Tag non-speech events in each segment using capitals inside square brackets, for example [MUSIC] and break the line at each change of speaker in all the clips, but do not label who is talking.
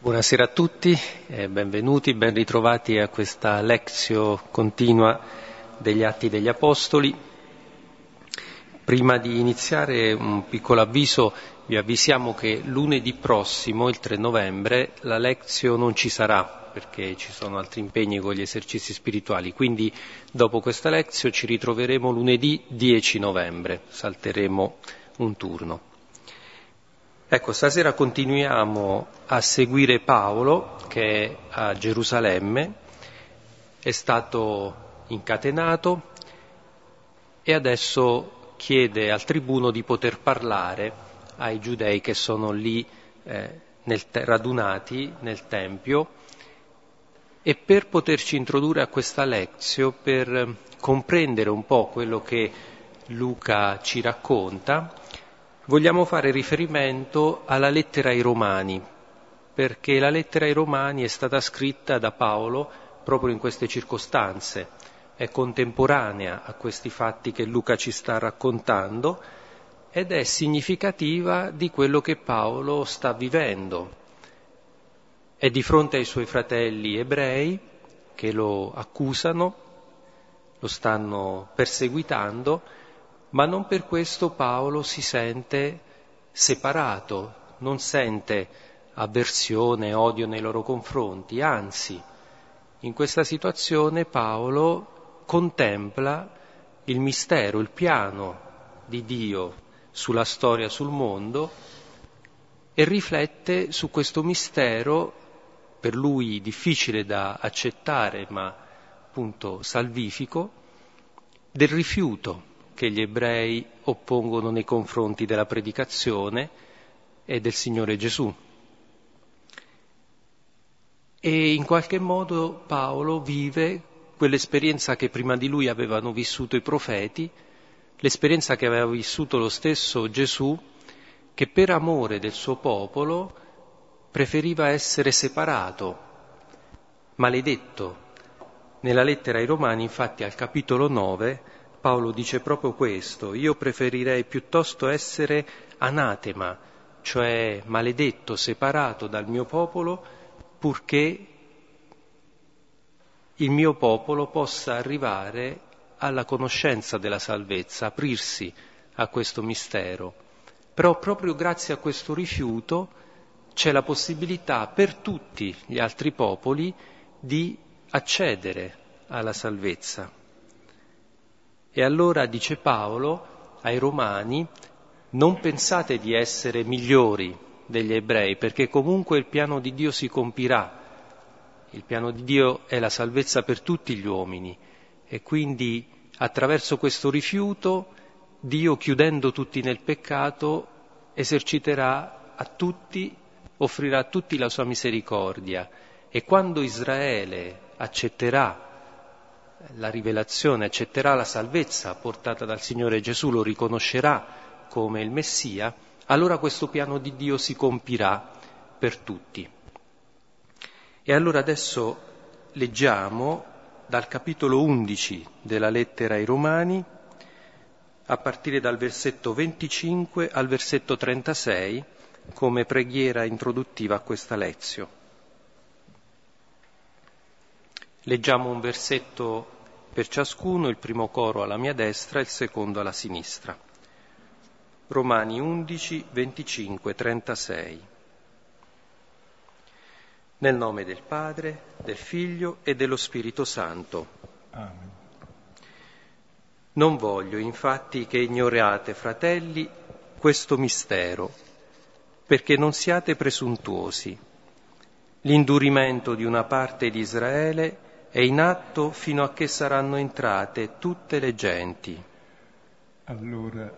Buonasera a tutti benvenuti, ben ritrovati a questa lezione continua degli Atti degli Apostoli. Prima di iniziare un piccolo avviso, vi avvisiamo che lunedì prossimo, il 3 novembre, la lezione non ci sarà perché ci sono altri impegni con gli esercizi spirituali, quindi dopo questa lezione ci ritroveremo lunedì 10 novembre, salteremo un turno. Ecco, stasera continuiamo a seguire Paolo che è a Gerusalemme, è stato incatenato e adesso chiede al tribuno di poter parlare ai giudei che sono lì eh, nel, radunati nel Tempio. E per poterci introdurre a questa lezione, per comprendere un po' quello che Luca ci racconta, vogliamo fare riferimento alla lettera ai Romani, perché la lettera ai Romani è stata scritta da Paolo proprio in queste circostanze, è contemporanea a questi fatti che Luca ci sta raccontando ed è significativa di quello che Paolo sta vivendo. È di fronte ai suoi fratelli ebrei che lo accusano, lo stanno perseguitando, ma non per questo Paolo si sente separato, non sente avversione, odio nei loro confronti, anzi, in questa situazione Paolo contempla il mistero, il piano di Dio sulla storia, sul mondo e riflette su questo mistero, per lui difficile da accettare, ma appunto salvifico, del rifiuto che gli ebrei oppongono nei confronti della predicazione e del Signore Gesù. E in qualche modo Paolo vive quell'esperienza che prima di lui avevano vissuto i profeti, l'esperienza che aveva vissuto lo stesso Gesù, che per amore del suo popolo preferiva essere separato, maledetto. Nella lettera ai Romani, infatti, al capitolo 9, Paolo dice proprio questo, io preferirei piuttosto essere anatema, cioè maledetto, separato dal mio popolo, purché il mio popolo possa arrivare alla conoscenza della salvezza, aprirsi a questo mistero. Però proprio grazie a questo rifiuto c'è la possibilità per tutti gli altri popoli di accedere alla salvezza. E allora dice Paolo ai Romani, non pensate di essere migliori degli ebrei, perché comunque il piano di Dio si compirà. Il piano di Dio è la salvezza per tutti gli uomini e quindi attraverso questo rifiuto Dio, chiudendo tutti nel peccato, eserciterà a tutti, offrirà a tutti la sua misericordia. E quando Israele accetterà la rivelazione, accetterà la salvezza portata dal Signore Gesù, lo riconoscerà come il Messia, allora questo piano di Dio si compirà per tutti. E allora adesso leggiamo dal capitolo 11 della lettera ai Romani, a partire dal versetto 25 al versetto 36, come preghiera introduttiva a questa lezione. Leggiamo un versetto per ciascuno, il primo coro alla mia destra e il secondo alla sinistra. Romani 11, 25, 36. Nel nome del Padre, del Figlio e dello Spirito Santo. Amen. Non voglio infatti che ignoriate, fratelli, questo mistero, perché non siate presuntuosi. L'indurimento di una parte di Israele è in atto fino a che saranno entrate tutte le genti.
Allora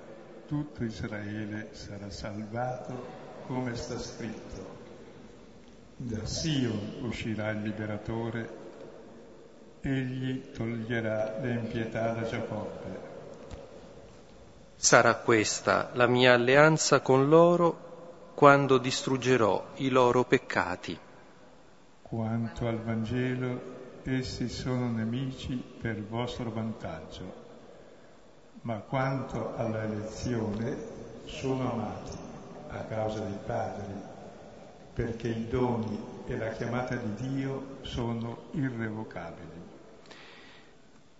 tutto Israele sarà salvato come sta scritto. Da Sion uscirà il liberatore, egli toglierà l'impietà da Giacobbe.
Sarà questa la mia alleanza con loro quando distruggerò i loro peccati.
Quanto al Vangelo essi sono nemici per vostro vantaggio, ma quanto alla elezione sono amati a causa dei padri, perché i doni e la chiamata di Dio sono irrevocabili.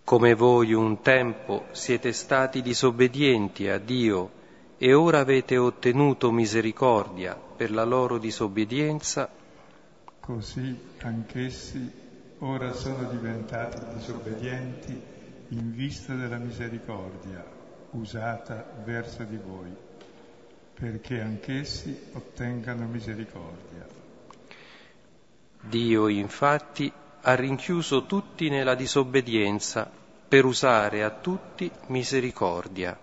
Come voi un tempo siete stati disobbedienti a Dio e ora avete ottenuto misericordia per la loro disobbedienza,
così anch'essi ora sono diventati disobbedienti in vista della misericordia usata verso di voi, perché anch'essi ottengano misericordia.
Dio infatti ha rinchiuso tutti nella disobbedienza per usare a tutti misericordia.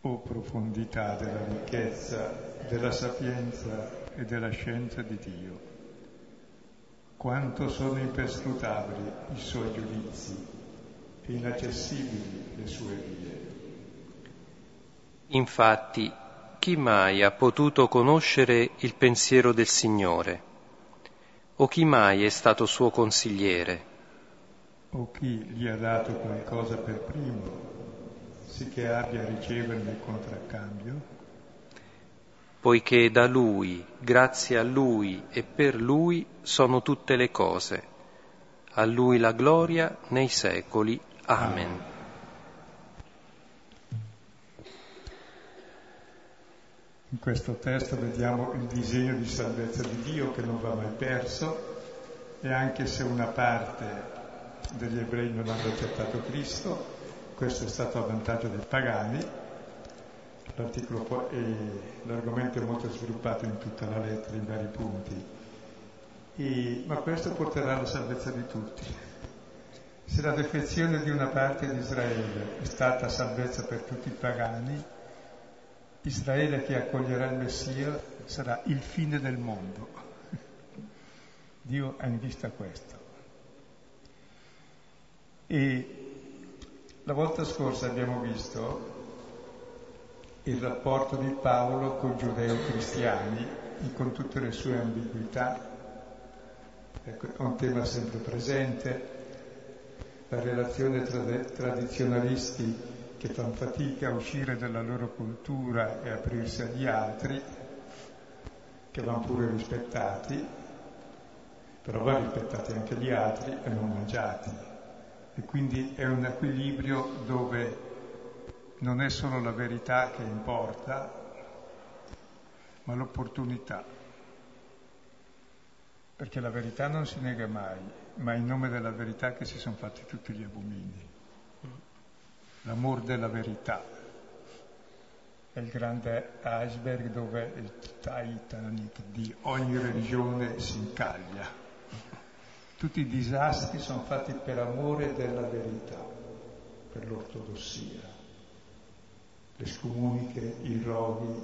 O profondità della ricchezza, della sapienza e della scienza di Dio, quanto sono imperscrutabili i suoi giudizi inaccessibili le sue vie.
Infatti, chi mai ha potuto conoscere il pensiero del Signore? O chi mai è stato suo consigliere?
O chi gli ha dato qualcosa per primo, sicché abbia a riceverne il contraccambio?
Poiché da Lui, grazie a Lui e per Lui sono tutte le cose. A Lui la gloria nei secoli. Amen.
In questo testo vediamo il disegno di salvezza di Dio che non va mai perso e anche se una parte degli ebrei non hanno accettato Cristo, questo è stato a vantaggio dei pagani. L'articolo è, l'argomento è molto sviluppato in tutta la lettera, in vari punti. E, ma questo porterà alla salvezza di tutti. Se la defezione di una parte di Israele è stata salvezza per tutti i pagani, Israele che accoglierà il Messia sarà il fine del mondo. Dio ha in vista questo. E la volta scorsa abbiamo visto il rapporto di Paolo con i giudeo-cristiani con tutte le sue ambiguità. Ecco, è un tema sempre presente la relazione tra tradizionalisti che fanno fatica a uscire dalla loro cultura e aprirsi agli altri, che vanno pure rispettati, però vanno rispettati anche gli altri e non mangiati. E quindi è un equilibrio dove non è solo la verità che importa, ma l'opportunità. Perché la verità non si nega mai, ma in nome della verità che si sono fatti tutti gli abomini. L'amor della verità è il grande iceberg dove il Titanic di ogni religione si incaglia. Tutti i disastri sono fatti per amore della verità, per l'ortodossia, le scomuniche, i roghi,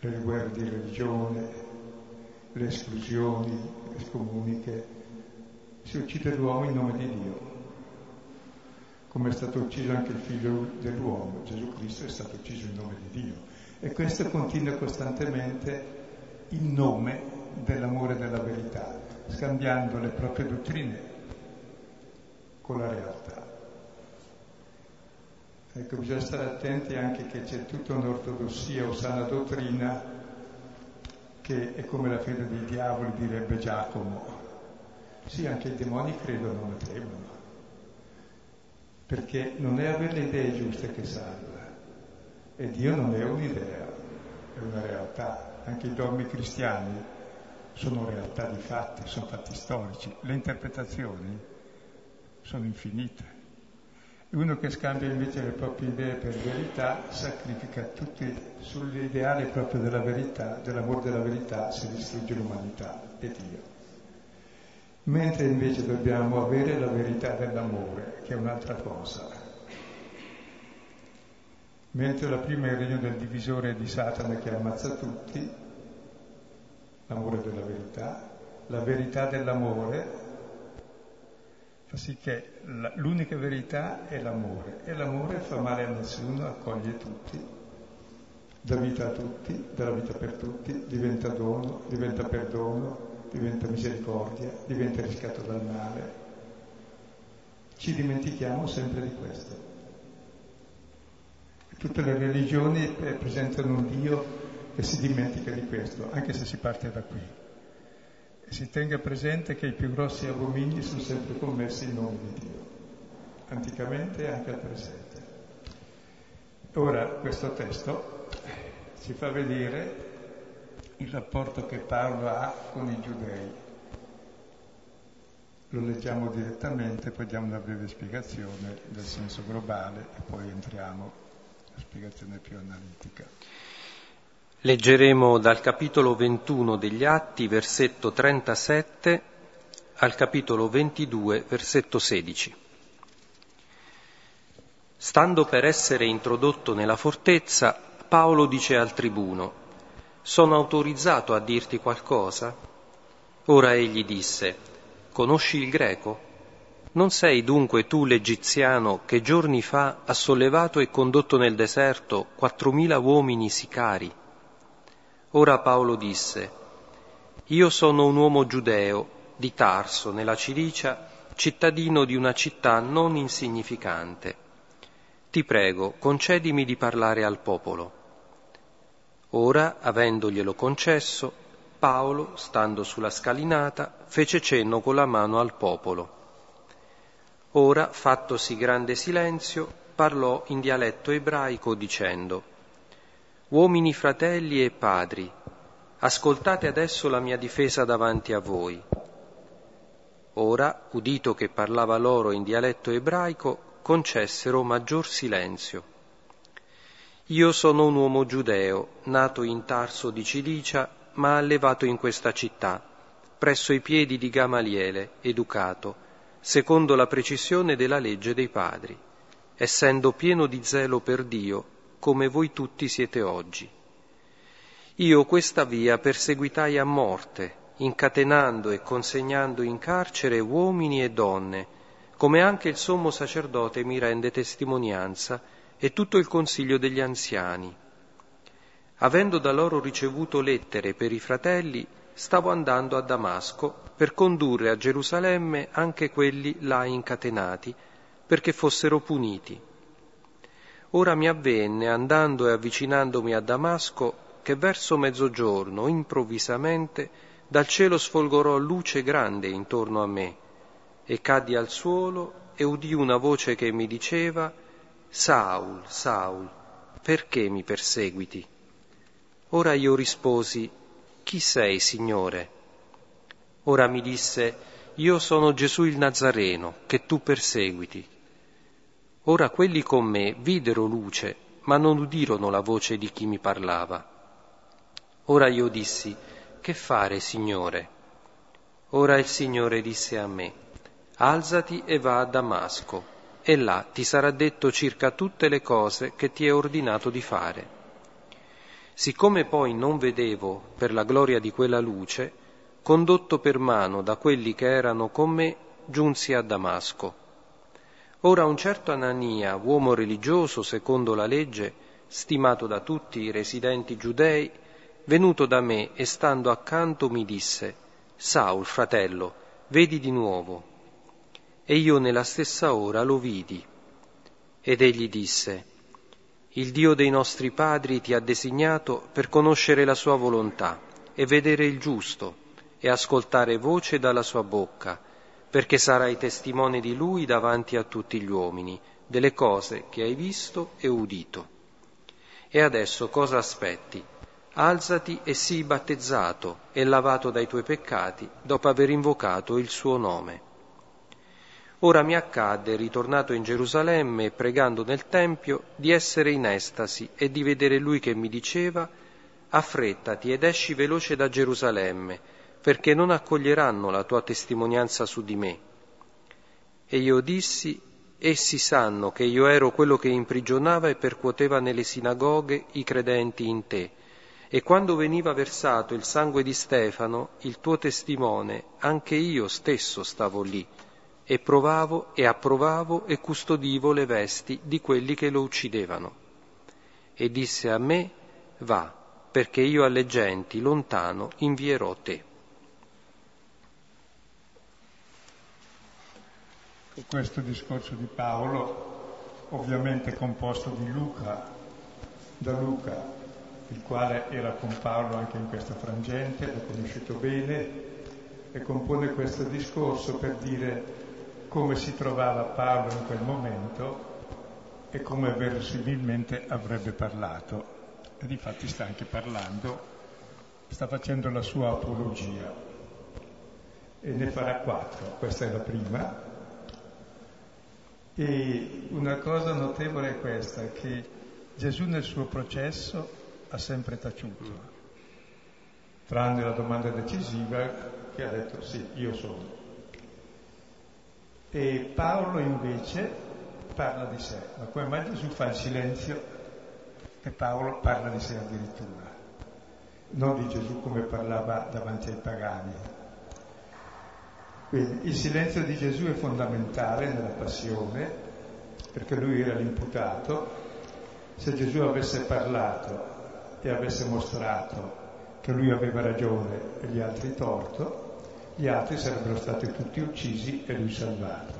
le guerre di religione, le esclusioni, le scomuniche, si uccide l'uomo in nome di Dio, come è stato ucciso anche il figlio dell'uomo, Gesù Cristo è stato ucciso in nome di Dio. E questo continua costantemente in nome dell'amore della verità, scambiando le proprie dottrine con la realtà. Ecco, bisogna stare attenti anche che c'è tutta un'ortodossia o sana dottrina che è come la fede dei diavoli, direbbe Giacomo. Sì, anche i demoni credono, ma temono. Perché non è avere le idee giuste che salva. E Dio non è un'idea, è una realtà. Anche i dogmi cristiani sono realtà di fatti, sono fatti storici. Le interpretazioni sono infinite. Uno che scambia invece le proprie idee per verità sacrifica tutti sull'ideale proprio della verità, dell'amore della verità, si distrugge l'umanità e Dio. Mentre invece dobbiamo avere la verità dell'amore, che è un'altra cosa. Mentre la prima è il regno del divisore di Satana che ammazza tutti, l'amore della verità, la verità dell'amore fa sì che l'unica verità è l'amore e l'amore fa male a nessuno, accoglie tutti, dà vita a tutti, dà la vita per tutti, diventa dono, diventa perdono, diventa misericordia, diventa riscatto dal male. Ci dimentichiamo sempre di questo. Tutte le religioni presentano un Dio che si dimentica di questo, anche se si parte da qui. Si tenga presente che i più grossi abomini sono sempre commessi in nome di Dio, anticamente e anche al presente. Ora questo testo ci fa vedere il rapporto che Paolo ha con i giudei. Lo leggiamo direttamente, poi diamo una breve spiegazione del senso globale e poi entriamo nella spiegazione più analitica.
Leggeremo dal capitolo 21 degli Atti, versetto 37, al capitolo 22, versetto 16. Stando per essere introdotto nella fortezza, Paolo dice al tribuno, sono autorizzato a dirti qualcosa? Ora egli disse, conosci il greco? Non sei dunque tu l'egiziano che giorni fa ha sollevato e condotto nel deserto quattromila uomini sicari? Ora Paolo disse, Io sono un uomo giudeo di Tarso, nella Cilicia, cittadino di una città non insignificante. Ti prego, concedimi di parlare al popolo. Ora, avendoglielo concesso, Paolo, stando sulla scalinata, fece cenno con la mano al popolo. Ora, fattosi grande silenzio, parlò in dialetto ebraico dicendo, Uomini fratelli e padri, ascoltate adesso la mia difesa davanti a voi. Ora, udito che parlava loro in dialetto ebraico, concessero maggior silenzio. Io sono un uomo giudeo, nato in Tarso di Cilicia, ma allevato in questa città, presso i piedi di Gamaliele, educato, secondo la precisione della legge dei padri, essendo pieno di zelo per Dio come voi tutti siete oggi. Io questa via perseguitai a morte, incatenando e consegnando in carcere uomini e donne, come anche il sommo sacerdote mi rende testimonianza e tutto il consiglio degli anziani. Avendo da loro ricevuto lettere per i fratelli, stavo andando a Damasco per condurre a Gerusalemme anche quelli là incatenati, perché fossero puniti. Ora mi avvenne, andando e avvicinandomi a Damasco, che verso mezzogiorno, improvvisamente, dal cielo sfolgorò luce grande intorno a me, e caddi al suolo e udì una voce che mi diceva, Saul, Saul, perché mi perseguiti? Ora io risposi, Chi sei, Signore? Ora mi disse, Io sono Gesù il Nazareno, che tu perseguiti. Ora quelli con me videro luce, ma non udirono la voce di chi mi parlava. Ora io dissi, che fare, Signore? Ora il Signore disse a me, alzati e va a Damasco, e là ti sarà detto circa tutte le cose che ti è ordinato di fare. Siccome poi non vedevo per la gloria di quella luce, condotto per mano da quelli che erano con me, giunsi a Damasco Ora un certo Anania, uomo religioso secondo la legge, stimato da tutti i residenti giudei, venuto da me e stando accanto mi disse, Saul, fratello, vedi di nuovo. E io nella stessa ora lo vidi. Ed egli disse, Il Dio dei nostri padri ti ha designato per conoscere la sua volontà e vedere il giusto e ascoltare voce dalla sua bocca perché sarai testimone di lui davanti a tutti gli uomini, delle cose che hai visto e udito. E adesso cosa aspetti? Alzati e sii battezzato e lavato dai tuoi peccati dopo aver invocato il suo nome. Ora mi accadde, ritornato in Gerusalemme e pregando nel Tempio, di essere in estasi e di vedere lui che mi diceva, affrettati ed esci veloce da Gerusalemme, perché non accoglieranno la tua testimonianza su di me. E io dissi, essi sanno che io ero quello che imprigionava e percuoteva nelle sinagoghe i credenti in te. E quando veniva versato il sangue di Stefano, il tuo testimone, anche io stesso stavo lì e provavo e approvavo e custodivo le vesti di quelli che lo uccidevano. E disse a me, va, perché io alle genti lontano invierò te.
Questo discorso di Paolo, ovviamente composto di Luca da Luca, il quale era con Paolo anche in questa frangente, l'ha conosciuto bene e compone questo discorso per dire come si trovava Paolo in quel momento e come verosimilmente avrebbe parlato. E difatti sta anche parlando, sta facendo la sua apologia. E ne farà quattro, questa è la prima. E una cosa notevole è questa, che Gesù nel suo processo ha sempre taciuto, tranne la domanda decisiva che ha detto sì, io sono. E Paolo invece parla di sé, ma come mai Gesù fa il silenzio e Paolo parla di sé addirittura? Non di Gesù come parlava davanti ai pagani. Quindi il silenzio di Gesù è fondamentale nella passione, perché lui era l'imputato. Se Gesù avesse parlato e avesse mostrato che lui aveva ragione e gli altri torto, gli altri sarebbero stati tutti uccisi e lui salvato.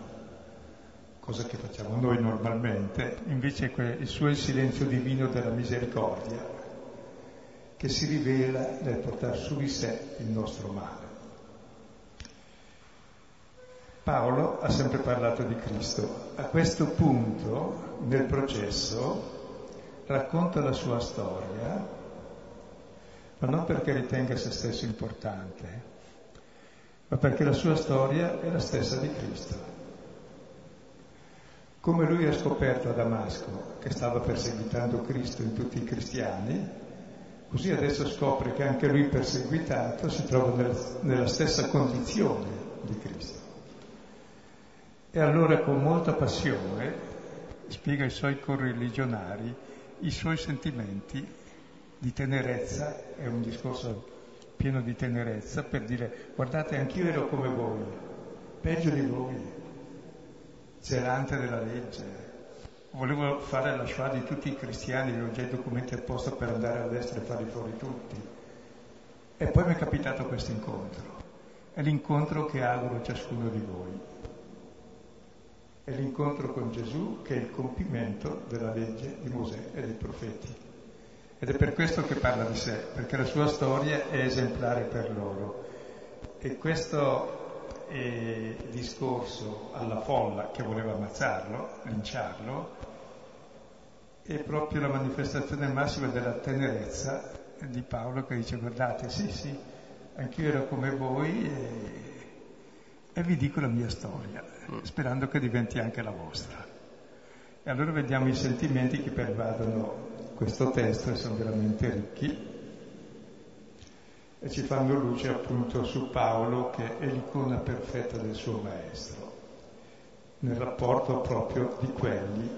Cosa che facciamo noi normalmente, invece il suo è il silenzio divino della misericordia che si rivela nel portare su di sé il nostro male. Paolo ha sempre parlato di Cristo. A questo punto, nel processo, racconta la sua storia, ma non perché ritenga se stesso importante, ma perché la sua storia è la stessa di Cristo. Come lui ha scoperto a Damasco che stava perseguitando Cristo in tutti i cristiani, così adesso scopre che anche lui perseguitato si trova nella stessa condizione di Cristo. E allora con molta passione spiega ai suoi correligionari i suoi sentimenti di tenerezza, è un discorso pieno di tenerezza per dire guardate anch'io ero come voi, peggio di voi, zelante della legge. Volevo fare la Shoah di tutti i cristiani, ho già i documenti apposta per andare all'estero e farli fuori tutti. E poi mi è capitato questo incontro. È l'incontro che auguro a ciascuno di voi. È l'incontro con Gesù che è il compimento della legge di Mosè e dei profeti. Ed è per questo che parla di sé, perché la sua storia è esemplare per loro. E questo eh, discorso alla folla che voleva ammazzarlo, linciarlo, è proprio la manifestazione massima della tenerezza di Paolo che dice guardate, sì, sì, anch'io ero come voi e, e vi dico la mia storia, sperando che diventi anche la vostra. E allora vediamo i sentimenti che pervadono questo testo e sono veramente ricchi e ci fanno luce appunto su Paolo che è l'icona perfetta del suo maestro, nel rapporto proprio di quelli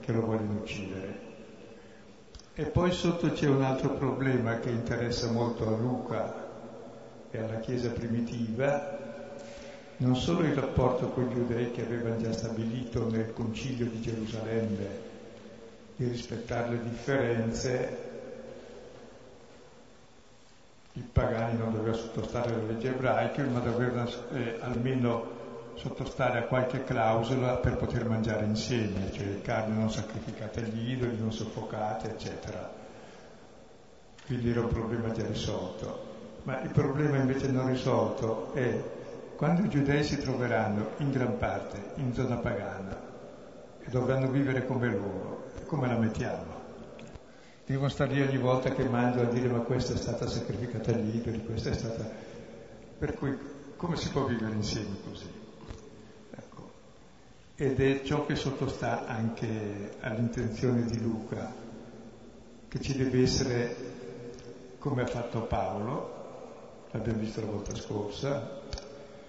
che lo vogliono uccidere. E poi sotto c'è un altro problema che interessa molto a Luca e alla Chiesa primitiva, non solo il rapporto con gli giudei che avevano già stabilito nel concilio di Gerusalemme di rispettare le differenze, i pagani non dovevano sottostare alle leggi ebraiche, ma dovevano eh, almeno sottostare a qualche clausola per poter mangiare insieme, cioè carne non sacrificate agli idoli, non soffocate, eccetera. Quindi era un problema già risolto. Ma il problema invece non risolto è quando i giudei si troveranno in gran parte in zona pagana e dovranno vivere come loro, come la mettiamo? Devo stare lì ogni volta che mangio a dire ma questa è stata sacrificata agli idoli, questa è stata... Per cui come si può vivere insieme così? Ecco. Ed è ciò che sottostà anche all'intenzione di Luca, che ci deve essere come ha fatto Paolo, l'abbiamo visto la volta scorsa,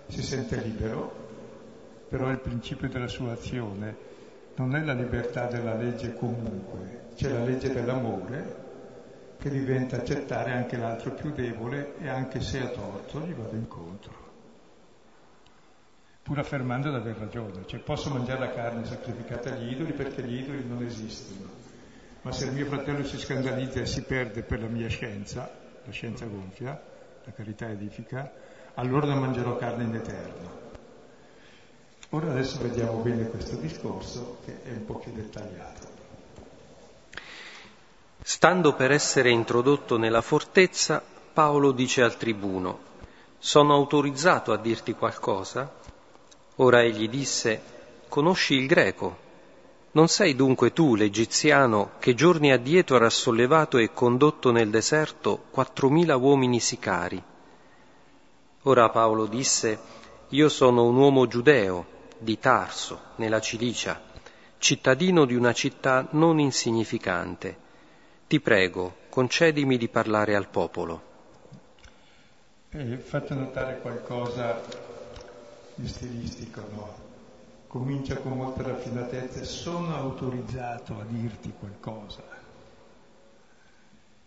si sente libero, però il principio della sua azione non è la libertà della legge comunque, c'è la legge dell'amore che diventa accettare anche l'altro più debole e anche se ha torto gli vado incontro. Pur affermando di aver ragione, cioè posso mangiare la carne sacrificata agli idoli perché gli idoli non esistono, ma se il mio fratello si scandalizza e si perde per la mia scienza, la scienza gonfia, la carità edifica, allora mangerò carne in eterno. Ora adesso vediamo bene questo discorso che è un po' più dettagliato.
Stando per essere introdotto nella fortezza, Paolo dice al tribuno, sono autorizzato a dirti qualcosa? Ora egli disse, conosci il greco? Non sei dunque tu l'egiziano che giorni addietro ha sollevato e condotto nel deserto quattromila uomini sicari? Ora Paolo disse, io sono un uomo giudeo di Tarso, nella Cilicia, cittadino di una città non insignificante ti prego, concedimi di parlare al popolo.
Eh, fate notare qualcosa di stilistico, no? Comincia con molta raffinatezza, sono autorizzato a dirti qualcosa.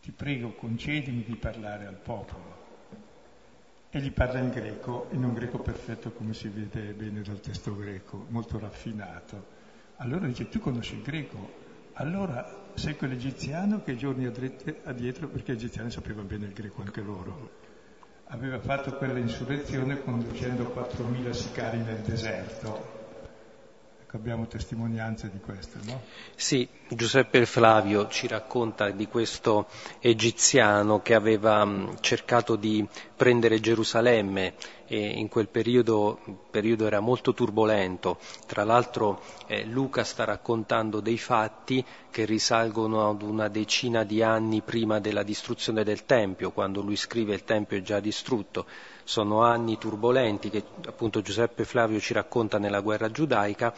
Ti prego, concedimi di parlare al popolo. E gli parla in greco, in un greco perfetto come si vede bene dal testo greco, molto raffinato. Allora dice, tu conosci il greco? Allora sei quell'egiziano che giorni addietro, perché gli egiziani sapevano bene il greco anche loro, aveva fatto quella insurrezione conducendo 4.000 sicari nel deserto. Abbiamo testimonianze di questo, no?
Sì, Giuseppe Flavio ci racconta di questo egiziano che aveva cercato di prendere Gerusalemme e in quel periodo, periodo era molto turbolento. Tra l'altro eh, Luca sta raccontando dei fatti che risalgono ad una decina di anni prima della distruzione del Tempio, quando lui scrive il Tempio è già distrutto. Sono anni turbolenti che appunto Giuseppe Flavio ci racconta nella guerra giudaica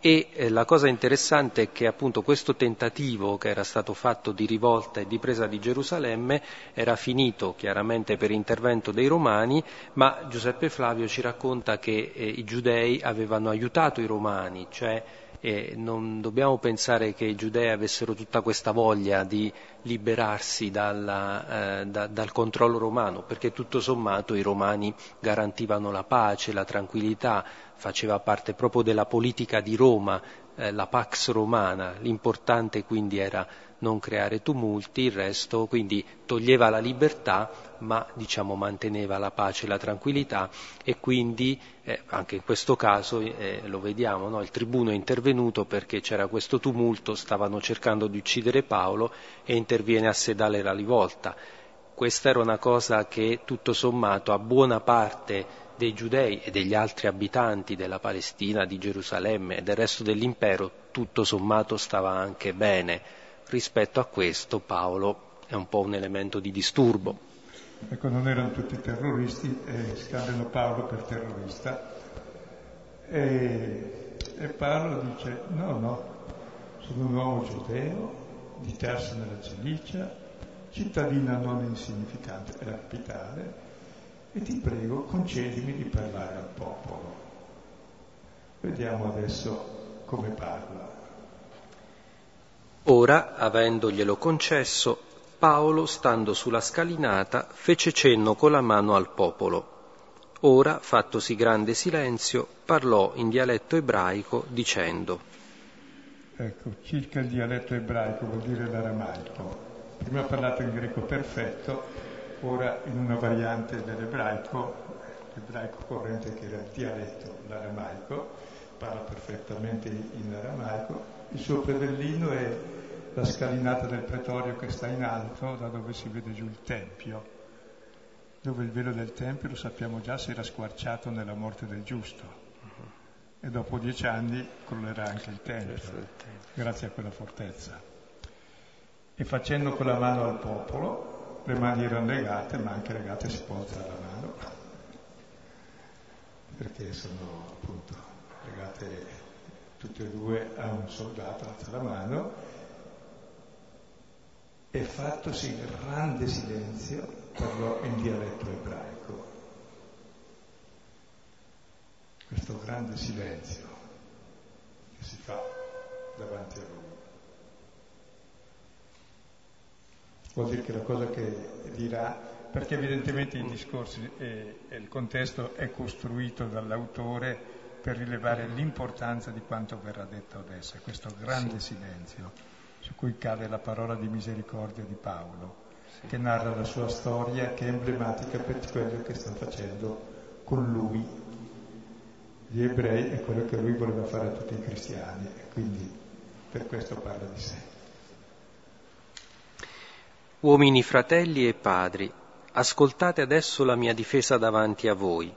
e eh, la cosa interessante è che appunto questo tentativo che era stato fatto di rivolta e di presa di Gerusalemme era finito chiaramente per intervento dei romani, ma Giuseppe Flavio ci racconta che eh, i giudei avevano aiutato i romani, cioè e non dobbiamo pensare che i giudei avessero tutta questa voglia di liberarsi dalla, eh, da, dal controllo romano, perché tutto sommato i romani garantivano la pace, la tranquillità, faceva parte proprio della politica di Roma, eh, la Pax Romana, l'importante quindi era non creare tumulti, il resto quindi toglieva la libertà ma diciamo manteneva la pace e la tranquillità e quindi eh, anche in questo caso eh, lo vediamo, no? il tribuno è intervenuto perché c'era questo tumulto, stavano cercando di uccidere Paolo e interviene a sedare la rivolta. Questa era una cosa che tutto sommato a buona parte dei giudei e degli altri abitanti della Palestina, di Gerusalemme e del resto dell'impero, tutto sommato stava anche bene. Rispetto a questo Paolo è un po' un elemento di disturbo.
Ecco, non erano tutti terroristi e scambiano Paolo per terrorista. E, e Paolo dice, no, no, sono un uomo giudeo, di Tarso nella Cilicia, cittadina non insignificante, è la capitale, e ti prego concedimi di parlare al popolo. Vediamo adesso come parla.
Ora, avendoglielo concesso, Paolo, stando sulla scalinata, fece cenno con la mano al popolo. Ora, fattosi grande silenzio, parlò in dialetto ebraico dicendo.
Ecco, circa il dialetto ebraico vuol dire l'aramaico. Prima ha parlato in greco perfetto, ora in una variante dell'ebraico, l'ebraico corrente che era il dialetto, l'aramaico, parla perfettamente in aramaico. Il suo predellino è la scalinata del pretorio che sta in alto, da dove si vede giù il Tempio, dove il velo del Tempio, lo sappiamo già, si era squarciato nella morte del giusto. E dopo dieci anni crollerà anche il Tempio, grazie a quella fortezza. E facendo con la mano al popolo, le mani erano legate, ma anche legate si può alzare la mano, perché sono appunto legate tutte e due a un soldato, alza la mano, e fattosi grande silenzio, parlò in dialetto ebraico. Questo grande silenzio che si fa davanti a lui. vuol dire che la cosa che dirà, perché evidentemente i discorsi e il contesto è costruito dall'autore per rilevare l'importanza di quanto verrà detto adesso, questo grande sì. silenzio su cui cade la parola di misericordia di Paolo, sì. che narra la sua storia, che è emblematica per quello che sta facendo con lui, gli ebrei, e quello che lui voleva fare a tutti i cristiani, e quindi per questo parla di sé.
Uomini fratelli e padri, ascoltate adesso la mia difesa davanti a voi.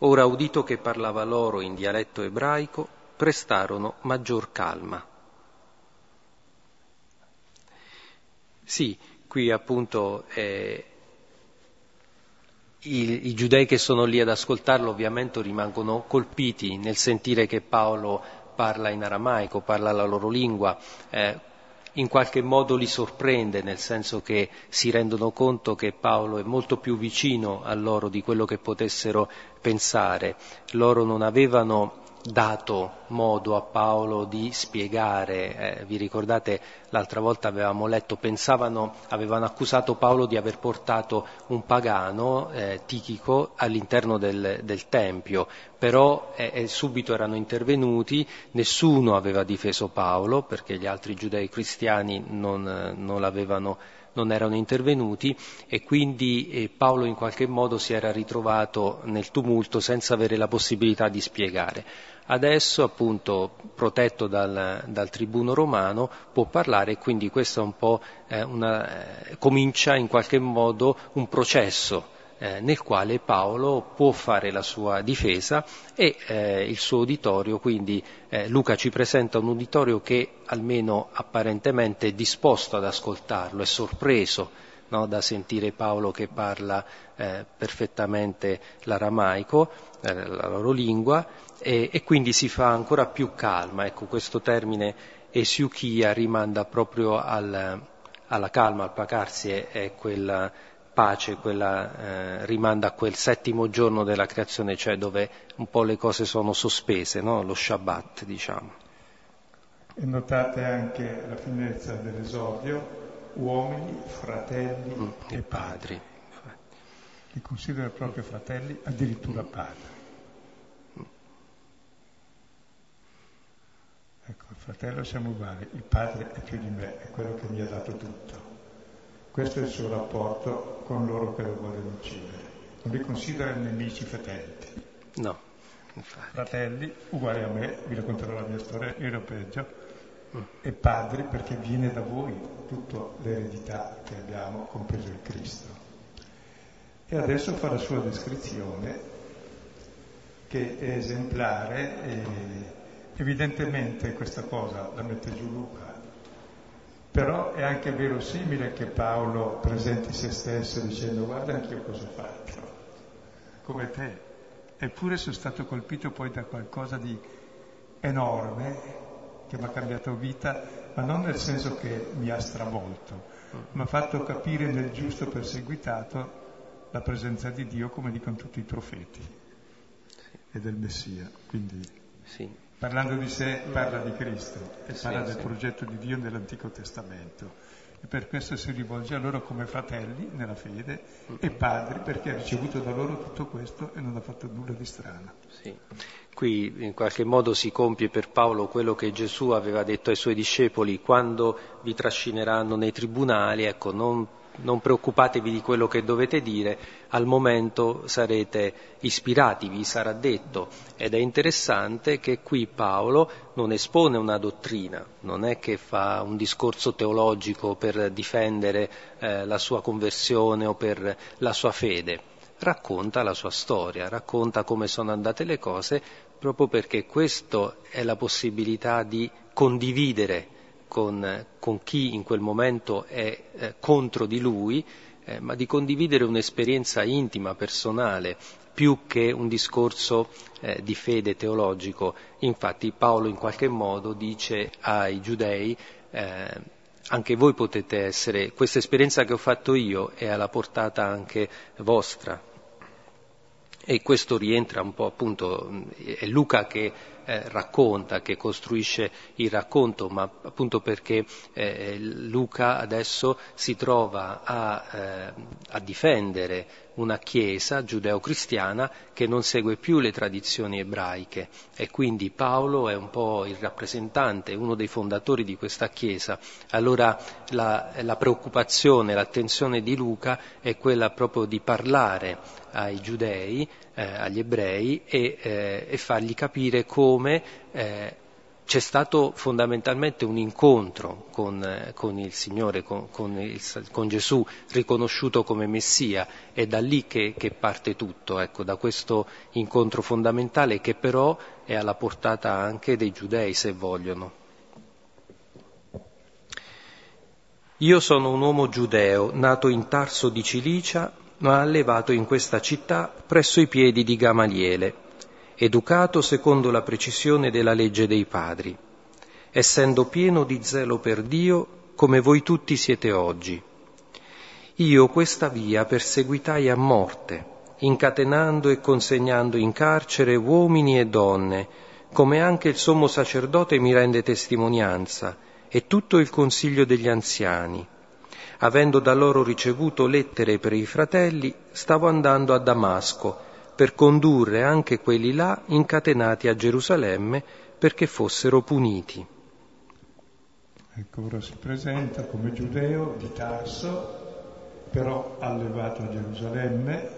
Ora udito che parlava loro in dialetto ebraico, prestarono maggior calma. Sì, qui appunto eh, i, i, giudei che sono lì ad ascoltarlo ovviamente rimangono colpiti nel sentire che Paolo parla in aramaico, parla la loro lingua, eh, in qualche modo li sorprende, nel senso che si rendono conto che Paolo è molto più vicino a loro di quello che potessero pensare. Loro non avevano dato modo a Paolo di spiegare, eh, vi ricordate l'altra volta avevamo letto, pensavano, avevano accusato Paolo di aver portato un pagano, eh, Tichico, all'interno del, del Tempio, però eh, subito erano intervenuti, nessuno aveva difeso Paolo perché gli altri giudei cristiani non, non l'avevano non erano intervenuti e quindi eh, Paolo in qualche modo si era ritrovato nel tumulto senza avere la possibilità di spiegare. Adesso, appunto, protetto dal, dal tribuno romano, può parlare e quindi questo è un po' eh, una, eh, comincia in qualche modo un processo eh, nel quale Paolo può fare la sua difesa e eh, il suo uditorio, quindi eh, Luca ci presenta un uditorio che almeno apparentemente è disposto ad ascoltarlo, è sorpreso no, da sentire Paolo che parla eh, perfettamente l'aramaico, eh, la loro lingua, e, e, quindi si fa ancora più calma. Ecco, questo termine esiuchia rimanda proprio al, alla calma, al pacarsi, è, è quella pace, quella eh, rimanda a quel settimo giorno della creazione, cioè dove un po' le cose sono sospese, no? lo Shabbat, diciamo.
E notate anche la finezza dell'esordio, uomini, fratelli mm, e padri. Li considera proprio fratelli, addirittura padri. Ecco, il fratello siamo uguali, il padre è più di me, è quello che mi ha dato tutto. Questo è il suo rapporto con loro che lo vogliono uccidere. Non li considera nemici fetenti.
No.
Infatti. Fratelli, uguali a me, vi racconterò la mia storia, io ero peggio. E padri perché viene da voi tutta l'eredità che abbiamo, compreso il Cristo. E adesso fa la sua descrizione, che è esemplare e evidentemente questa cosa la mette giù Luca però è anche verosimile che Paolo presenti se stesso dicendo guarda anch'io cosa ho fatto, come te. Eppure sono stato colpito poi da qualcosa di enorme che mi ha cambiato vita, ma non nel senso che mi ha stravolto, ma ha fatto capire nel giusto perseguitato la presenza di Dio come dicono tutti i profeti e del Messia. Quindi sì. Parlando di sé parla di Cristo e sì, parla del progetto di Dio nell'Antico Testamento e per questo si rivolge a loro come fratelli nella fede e padri perché ha ricevuto da loro tutto questo e non ha fatto nulla di strano.
Qui in qualche modo si compie per Paolo quello che Gesù aveva detto ai suoi discepoli quando vi trascineranno nei tribunali, ecco, non non preoccupatevi di quello che dovete dire, al momento sarete ispirati, vi sarà detto. Ed è interessante che qui Paolo non espone una dottrina, non è che fa un discorso teologico per difendere eh, la sua conversione o per la sua fede, racconta la sua storia, racconta come sono andate le cose, proprio perché questa è la possibilità di condividere con, con chi in quel momento è eh, contro di lui, eh, ma di condividere un'esperienza intima, personale, più che un discorso eh, di fede teologico. Infatti Paolo in qualche modo dice ai giudei eh, anche voi potete essere, questa esperienza che ho fatto io è alla portata anche vostra. E questo rientra un po' appunto, è Luca che eh, racconta, che costruisce il racconto, ma appunto perché eh, Luca adesso si trova a, eh, a difendere una chiesa giudeo-cristiana che non segue più le tradizioni ebraiche e quindi Paolo è un po' il rappresentante, uno dei fondatori di questa chiesa. Allora la, la preoccupazione, l'attenzione di Luca è quella proprio di parlare ai giudei, eh, agli ebrei e, eh, e fargli capire come eh, c'è stato fondamentalmente un incontro con, eh, con il Signore, con, con, il, con, Gesù riconosciuto come Messia, è da lì che, che parte tutto, ecco, da questo incontro fondamentale che però è alla portata anche dei giudei, se vogliono. Io sono un uomo giudeo, nato in Tarso di Cilicia, ma allevato in questa città presso i piedi di Gamaliele educato secondo la precisione della legge dei padri, essendo pieno di zelo per Dio come voi tutti siete oggi. Io questa via perseguitai a morte, incatenando e consegnando in carcere uomini e donne, come anche il sommo sacerdote mi rende testimonianza, e tutto il consiglio degli anziani. Avendo da loro ricevuto lettere per i fratelli, stavo andando a Damasco, per condurre anche quelli là incatenati a Gerusalemme perché fossero puniti.
Ecco, ora si presenta come giudeo di Tarso, però allevato a Gerusalemme,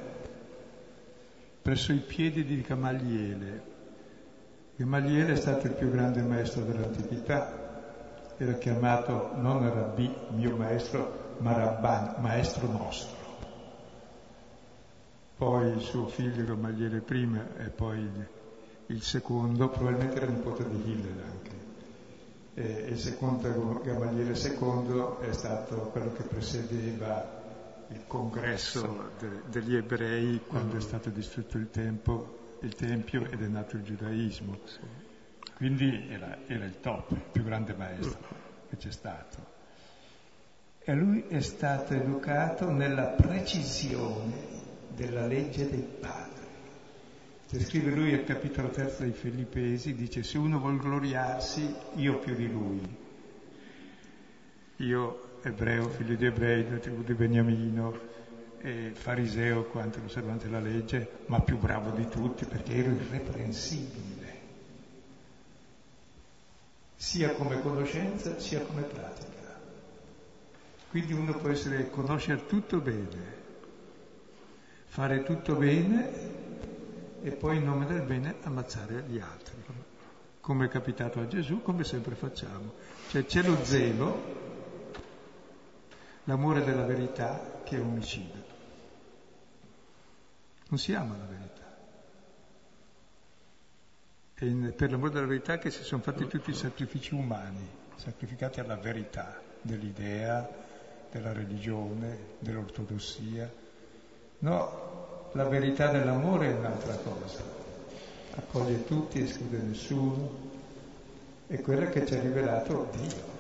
presso i piedi di Gamaliele. Gamaliele è stato il più grande maestro dell'antichità, era chiamato non Rabbi, mio maestro, ma Rabban, maestro nostro poi il suo figlio Gamaliele prima e poi il, secondo, probabilmente era nipote di Hillel anche. E il secondo Gamaliele secondo è stato quello che precedeva il congresso de, degli ebrei quando è stato distrutto il, tempo, il Tempio ed è nato il giudaismo. Quindi era, era il top, il più grande maestro che c'è stato. E lui è stato educato nella precisione della legge dei padri. Se scrive lui al capitolo terzo dei Filippesi, dice se uno vuol gloriarsi, io più di lui. Io, ebreo, figlio di ebrei, della tribù di Beniamino, e fariseo quanto l'osservante della legge, ma più bravo di tutti perché ero irreprensibile, sia come conoscenza sia come pratica. Quindi uno può essere, conoscere tutto bene, fare tutto bene e poi in nome del bene ammazzare gli altri, come è capitato a Gesù, come sempre facciamo. Cioè c'è lo zelo, l'amore della verità che è omicidio. Non si ama la verità. È per l'amore della verità che si sono fatti tutti i sacrifici umani, sacrificati alla verità dell'idea, della religione, dell'ortodossia. No, la verità dell'amore è un'altra cosa, accoglie tutti, esclude nessuno, è quella che ci ha rivelato Dio.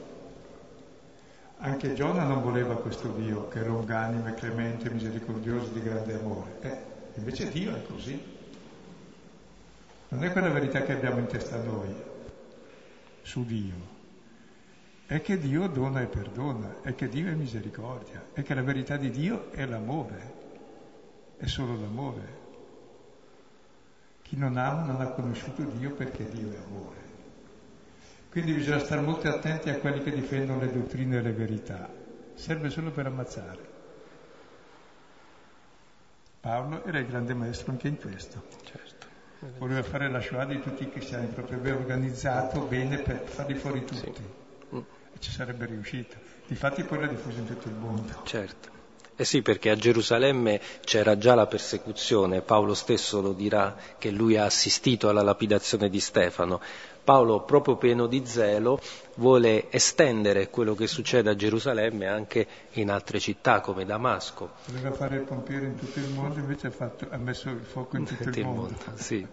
Anche Giona non voleva questo Dio, che era longanime, clemente, misericordioso, di grande amore. Eh, invece Dio è così. Non è quella verità che abbiamo in testa noi su Dio. È che Dio dona e perdona, è che Dio è misericordia, è che la verità di Dio è l'amore è solo l'amore. Chi non ama non ha conosciuto Dio perché Dio è amore. Quindi bisogna stare molto attenti a quelli che difendono le dottrine e le verità. Serve solo per ammazzare. Paolo era il grande maestro anche in questo. Certo. Voleva fare la Shoah di tutti i cristiani, proprio aveva organizzato bene per farli fuori tutti. Sì. Ci sarebbe riuscito. Difatti poi l'ha diffuso in tutto il mondo.
Certo. Eh sì, perché a Gerusalemme c'era già la persecuzione, Paolo stesso lo dirà che lui ha assistito alla lapidazione di Stefano. Paolo, proprio pieno di zelo, vuole estendere quello che succede a Gerusalemme anche in altre città come Damasco.
Voleva fare il pompiere in tutto il mondo, invece ha, fatto, ha messo il fuoco in [LAUGHS] tutto il, il mondo. mondo
sì.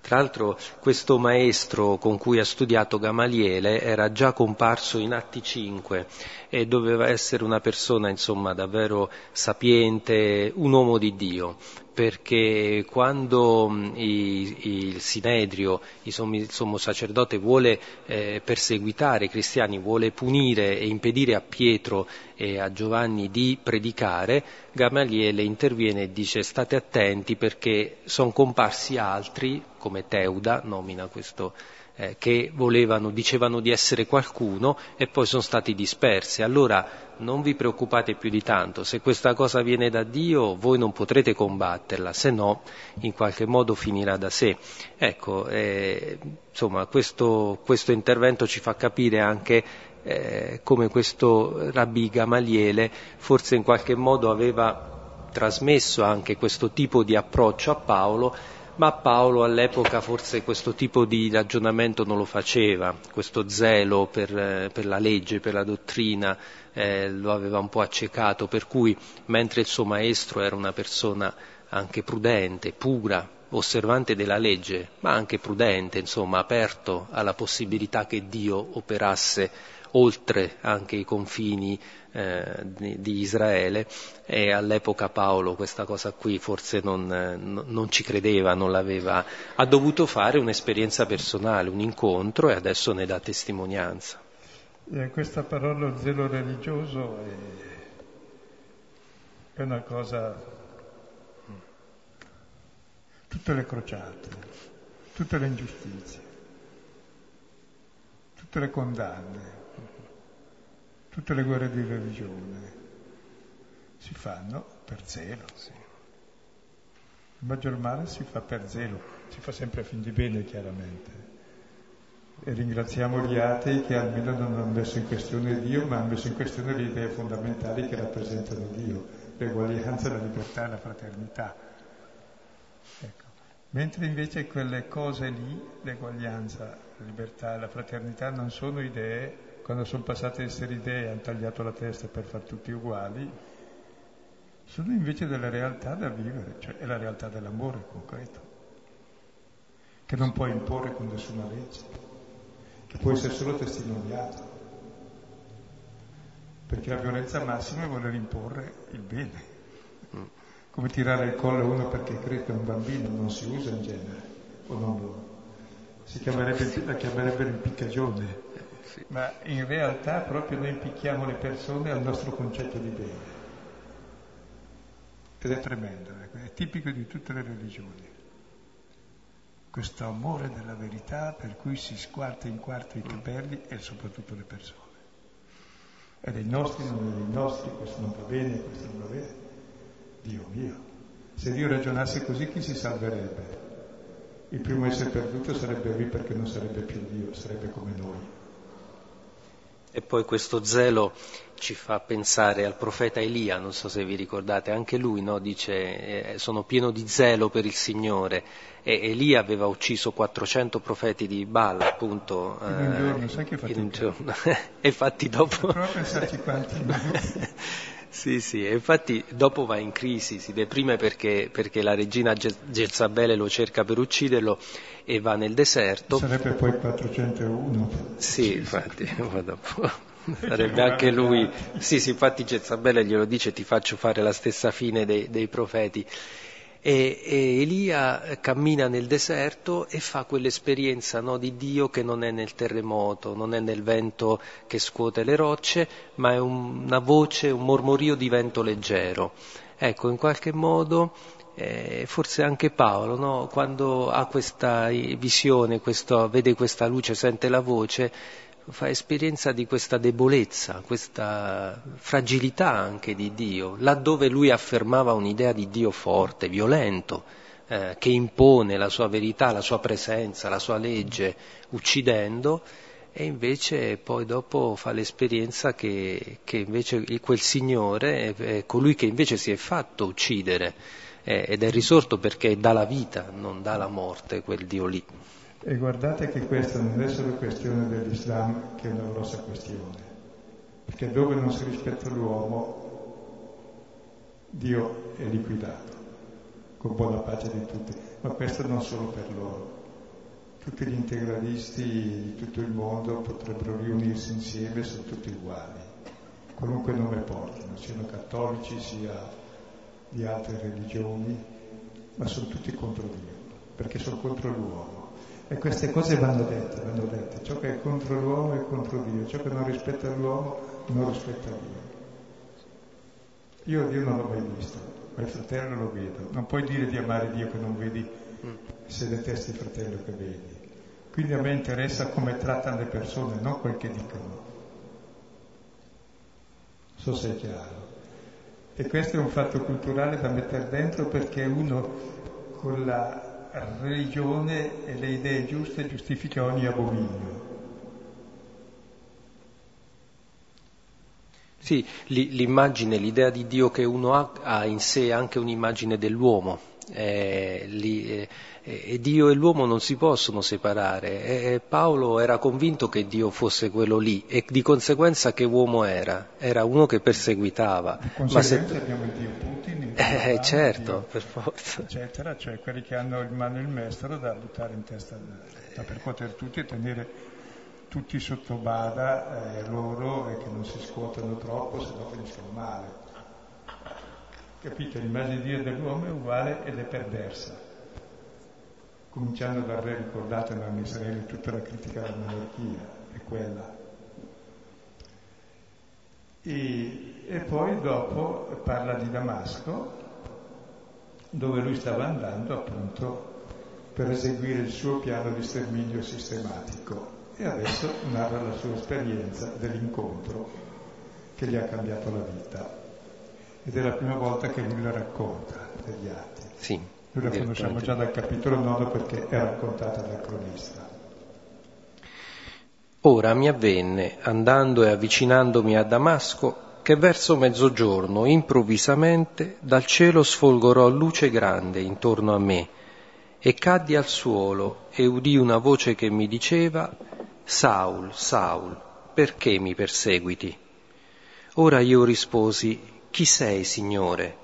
Tra l'altro questo maestro con cui ha studiato Gamaliele era già comparso in Atti 5 e doveva essere una persona insomma davvero sapiente, un uomo di Dio perché quando il Sinedrio, il sommo sacerdote, vuole eh, perseguitare i cristiani, vuole punire e impedire a Pietro e a Giovanni di predicare, Gamaliele interviene e dice state attenti perché sono comparsi altri, come Teuda, nomina questo eh, che volevano, dicevano di essere qualcuno e poi sono stati dispersi. Allora non vi preoccupate più di tanto, se questa cosa viene da Dio voi non potrete combatterla, se no in qualche modo finirà da sé. Ecco, eh, insomma, questo, questo, intervento ci fa capire anche eh, come questo Rabbi Gamaliele forse in qualche modo aveva trasmesso anche questo tipo di approccio a Paolo ma Paolo all'epoca forse questo tipo di ragionamento non lo faceva, questo zelo per, eh, per la legge, per la dottrina, eh, lo aveva un po' accecato, per cui mentre il suo maestro era una persona anche prudente, pura, osservante della legge, ma anche prudente, insomma, aperto alla possibilità che Dio operasse oltre anche i confini eh, di, Israele e all'epoca Paolo questa cosa qui forse non, non, ci credeva, non l'aveva, ha dovuto fare un'esperienza personale, un incontro e adesso ne dà testimonianza.
E questa parola zelo religioso è, è una cosa tutte le crociate, tutte le ingiustizie, tutte le condanne, tutte le guerre di religione si fanno per zelo. Sì. Il maggior male si fa per zelo, si fa sempre a fin di bene chiaramente. E ringraziamo gli atei che almeno non hanno messo in questione Dio, ma hanno messo in questione le idee fondamentali che rappresentano Dio, l'eguaglianza, la libertà e la fraternità. Ecco. Mentre invece quelle cose lì, l'eguaglianza, la libertà e la fraternità, non sono idee quando sono passate a essere idee hanno tagliato la testa per far tutti uguali, sono invece delle realtà da vivere, cioè è la realtà dell'amore concreto, che non puoi imporre con nessuna legge, che può essere solo testimoniato. Perché la violenza massima è voler imporre il bene. Come tirare il collo a uno perché crede un bambino non si usa in genere, o non lo, si chiamerebbe, la chiamerebbero impiccagione sì. ma in realtà proprio noi impicchiamo le persone al nostro concetto di bene. Ed è tremendo, ecco, è tipico di tutte le religioni. Questo amore della verità per cui si squarta in quarto i capelli e soprattutto le persone. È dei nostri, non è dei nostri, questo non va bene, questo non va bene. Dio mio, se Dio ragionasse così chi si salverebbe? Il primo essere perduto sarebbe lui perché non sarebbe più Dio, sarebbe come noi.
E poi questo zelo ci fa pensare al profeta Elia, non so se vi ricordate, anche lui no, dice eh, sono pieno di zelo per il Signore. E Elia aveva ucciso 400 profeti di Baal appunto
in un giorno, eh, sai che
in un giorno. [LAUGHS] e infatti dopo...
A pensarci quanti [LAUGHS]
Sì, sì, e infatti dopo va in crisi, si deprime perché, perché la regina Gezzabele lo cerca per ucciderlo e va nel deserto.
Sarebbe poi 401.
Sì, infatti. [LAUGHS] [LAUGHS] Sarebbe anche lui, sì, sì, infatti Gezzabele glielo dice ti faccio fare la stessa fine dei, dei profeti e, e Elia cammina nel deserto e fa quell'esperienza no, di Dio che non è nel terremoto, non è nel vento che scuote le rocce, ma è una voce, un mormorio di vento leggero. Ecco, in qualche modo eh, forse anche Paolo, no? quando ha questa visione, questo, vede questa luce, sente la voce, fa esperienza di questa debolezza, questa fragilità anche di Dio, laddove lui affermava un'idea di Dio forte, violento, eh, che impone la sua verità, la sua presenza, la sua legge, uccidendo, e invece poi dopo fa l'esperienza che, che invece quel Signore è colui che invece si è fatto uccidere eh, ed è risorto perché dà la vita, non dà la morte, quel Dio lì.
E guardate che questa non è solo questione dell'Islam, che è una grossa questione, perché dove non si rispetta l'uomo, Dio è liquidato, con buona pace di tutti, ma questo non solo per loro. Tutti gli integralisti di tutto il mondo potrebbero riunirsi insieme, sono tutti uguali, qualunque nome portino, siano cattolici sia di altre religioni, ma sono tutti contro Dio, perché sono contro l'uomo. E queste cose vanno dette, vanno dette. Ciò che è contro l'uomo è contro Dio, ciò che non rispetta l'uomo non rispetta Dio. Io Dio non l'ho mai visto, ma il fratello lo vedo. Non puoi dire di amare Dio che non vedi se detesti il fratello che vedi. Quindi a me interessa come trattano le persone, non quel che dicono. So se è chiaro. E questo è un fatto culturale da mettere dentro perché uno con la religione e le idee giuste giustifica ogni abominio.
Sì, l'immagine, l'idea di Dio che uno ha, ha in sé anche un'immagine dell'uomo. Eh, li, eh, e Dio e l'uomo non si possono separare. E Paolo era convinto che Dio fosse quello lì e di conseguenza che uomo era? Era uno che perseguitava.
Di conseguenza se... abbiamo il Dio Putin,
eh, certo, per forza.
Eccetera, cioè quelli che hanno in mano il mestolo da buttare in testa, da percuotere tutti e tenere tutti sotto bada eh, loro e che non si scuotano troppo, se no finiscono male. Capite? L'immagine di Dio dell'uomo è uguale ed è perversa. Cominciando dal re, ricordate in Israele tutta la critica alla monarchia, è quella. E, e poi dopo parla di Damasco, dove lui stava andando appunto per eseguire il suo piano di sterminio sistematico e adesso narra la sua esperienza dell'incontro che gli ha cambiato la vita. Ed è la prima volta che lui la racconta degli atti.
Sì,
noi la conosciamo già dal capitolo 9 perché è raccontata dal cronista.
Ora mi avvenne, andando e avvicinandomi a Damasco, che verso mezzogiorno improvvisamente dal cielo sfolgorò luce grande intorno a me e caddi al suolo e udì una voce che mi diceva Saul, Saul, perché mi perseguiti? Ora io risposi, Chi sei, Signore?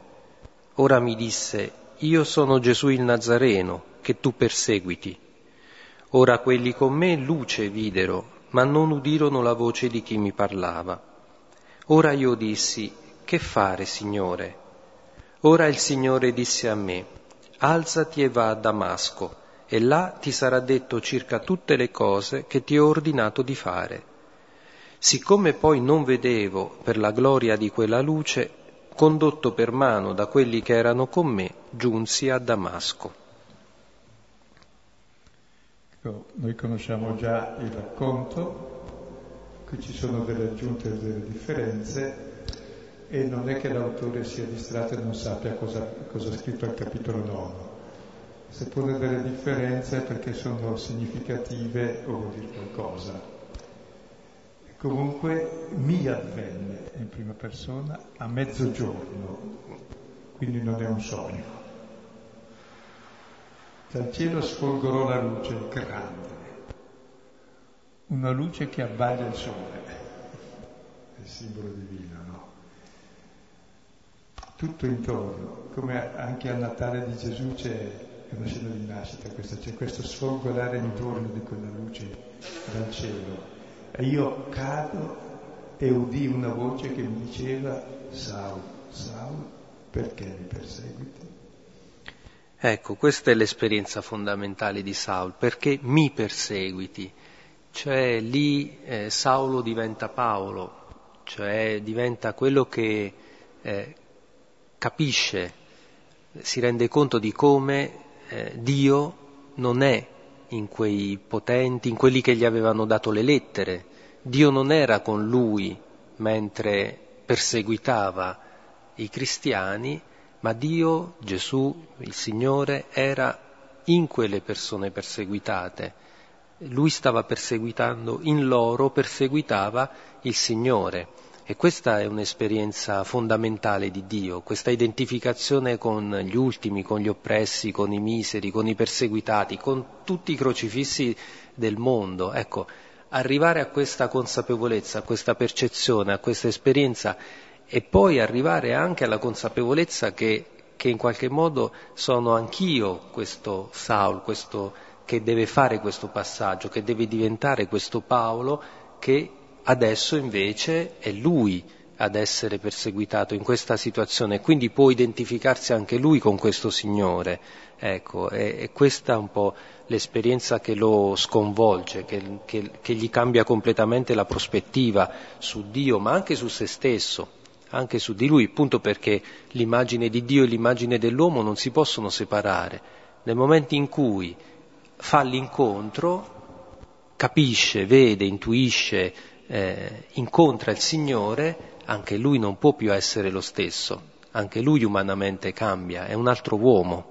Ora mi disse, Io sono Gesù il Nazareno, che tu perseguiti. Ora quelli con me luce videro, ma non udirono la voce di chi mi parlava. Ora io dissi, Che fare, Signore? Ora il Signore disse a me, Alzati e va a Damasco e là ti sarà detto circa tutte le cose che ti ho ordinato di fare. Siccome poi non vedevo per la gloria di quella luce, condotto per mano da quelli che erano con me, giunsi a Damasco.
Ecco, noi conosciamo già il racconto, qui ci sono delle aggiunte e delle differenze e non è che l'autore sia distratto e non sappia cosa, cosa ha scritto al capitolo 9 seppure delle differenze perché sono significative o vuol dire qualcosa. Comunque mi avvenne in prima persona a mezzogiorno, quindi non è un sogno. Dal cielo sfolgorò la luce grande, una luce che abbaglia il sole, è il simbolo divino, no? Tutto intorno, come anche al Natale di Gesù c'è una scena di nascita questa, c'è questo sfolgorare intorno di quella luce dal cielo. E io cado e udì una voce che mi diceva, Saul, Saul, perché mi perseguiti?
Ecco, questa è l'esperienza fondamentale di Saul, perché mi perseguiti? Cioè lì eh, Saulo diventa Paolo, cioè diventa quello che eh, capisce, si rende conto di come eh, Dio non è in quei potenti, in quelli che gli avevano dato le lettere. Dio non era con lui mentre perseguitava i cristiani, ma Dio, Gesù, il Signore, era in quelle persone perseguitate. Lui stava perseguitando in loro, perseguitava il Signore. E questa è un'esperienza fondamentale di Dio, questa identificazione con gli ultimi, con gli oppressi, con i miseri, con i perseguitati, con tutti i crocifissi del mondo. Ecco, arrivare a questa consapevolezza, a questa percezione, a questa esperienza e poi arrivare anche alla consapevolezza che, che in qualche modo sono anch'io questo Saul, questo che deve fare questo passaggio, che deve diventare questo Paolo che adesso invece è lui ad essere perseguitato in questa situazione, quindi può identificarsi anche lui con questo Signore. Ecco, è, è questa un po' l'esperienza che lo sconvolge, che, che, che gli cambia completamente la prospettiva su Dio, ma anche su se stesso, anche su di lui, appunto perché l'immagine di Dio e l'immagine dell'uomo non si possono separare. Nel momento in cui fa l'incontro, capisce, vede, intuisce, eh, incontra il Signore, anche lui non può più essere lo stesso, anche lui umanamente cambia, è un altro uomo.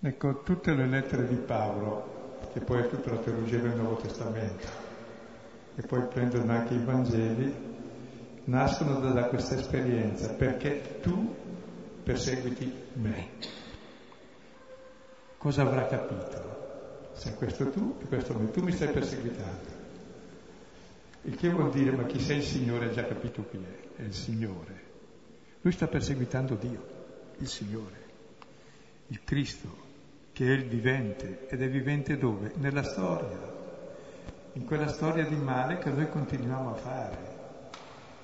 Ecco, tutte le lettere di Paolo, che poi è tutta la teologia del Nuovo Testamento, e poi prendono anche i Vangeli, nascono da, questa esperienza, perché tu perseguiti me. Cosa avrà capito? Se questo tu e questo me, tu mi stai perseguitando. Il che vuol dire, ma chi sei il Signore ha già capito chi è, è il Signore. Lui sta perseguitando Dio, il Signore, il Cristo, che è il vivente. Ed è vivente dove? Nella storia. In quella storia di male che noi continuiamo a fare.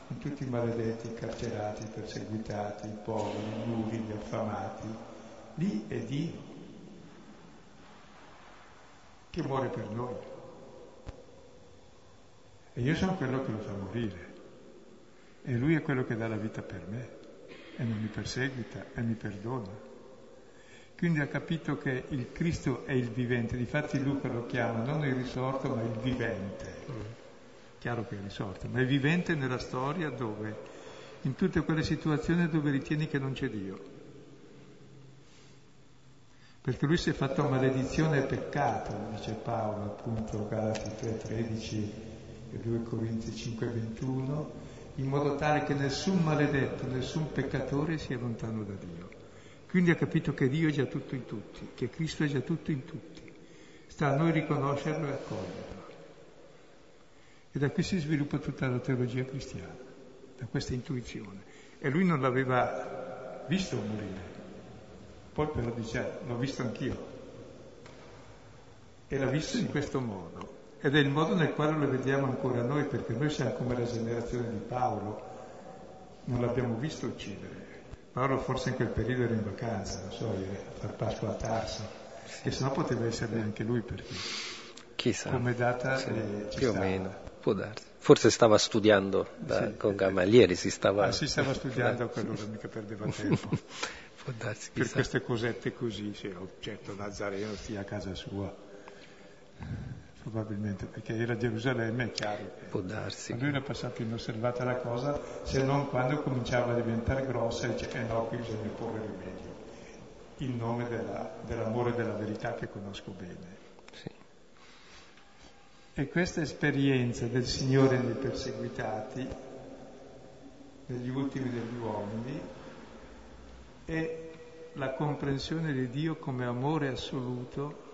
Con tutti i maledetti, carcerati, perseguitati, i poveri, gli uri, gli affamati. Lì è Dio che muore per noi. E io sono quello che lo fa morire. E lui è quello che dà la vita per me. E non mi perseguita e mi perdona. Quindi ha capito che il Cristo è il vivente, difatti Luca lo chiama non il risorto ma il vivente. Chiaro che è risorto, ma è vivente nella storia dove, in tutte quelle situazioni dove ritieni che non c'è Dio. Perché lui si è fatto maledizione e peccato, dice Paolo appunto Galati 3,13 e 2 Corinzi 5,21, in modo tale che nessun maledetto, nessun peccatore sia lontano da Dio. Quindi ha capito che Dio è già tutto in tutti, che Cristo è già tutto in tutti. Sta a noi riconoscerlo e accoglierlo. E da qui si sviluppa tutta la teologia cristiana, da questa intuizione. E lui non l'aveva visto morire. Poi però dice, l'ho visto anch'io. E l'ha visto in questo modo. Ed è il modo nel quale lo vediamo ancora noi, perché noi siamo come la generazione di Paolo. Non l'abbiamo visto uccidere Paolo forse in quel periodo era in vacanza, non so, a far Pasqua a Tarso, e se no poteva essere anche lui perché
Chissà.
come data
sì,
eh,
più
stava.
o meno, può darsi. Forse stava studiando da,
Sì.
con Gamalieri, si stava...
Ah, si stava [LAUGHS] studiando a quell'ora, mica perdeva [LAUGHS] tempo.
Può darsi,
per queste cosette così, sì, oh, certo Nazareno stia a casa sua, probabilmente, perché era a Gerusalemme, è chiaro.
Può darsi.
Ma lui era passato inosservata la cosa, se non quando cominciava a diventare grossa e dice, eh no, qui bisogna porre rimedio, in nome della- dell'amore e della verità che conosco bene.
Sì.
E questa esperienza del Signore nei perseguitati, negli ultimi degli uomini, è la comprensione di Dio come amore assoluto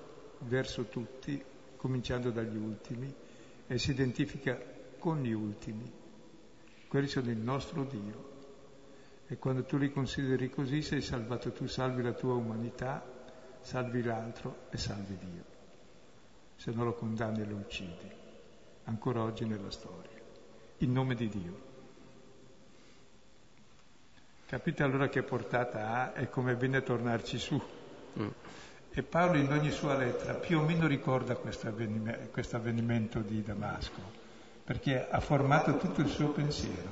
verso tutti, cominciando dagli ultimi, e si identifica con gli ultimi. Quelli sono il nostro Dio. E quando tu li consideri così sei salvato tu, salvi la tua umanità, salvi l'altro e salvi Dio. Se non lo condanni e lo uccidi, ancora oggi nella storia, in nome di Dio. Capite allora che portata ha e come bene tornarci su.
Mm.
E Paolo in ogni sua lettera più o meno ricorda questo avvenime- questo avvenimento di Damasco, perché ha formato tutto il suo pensiero.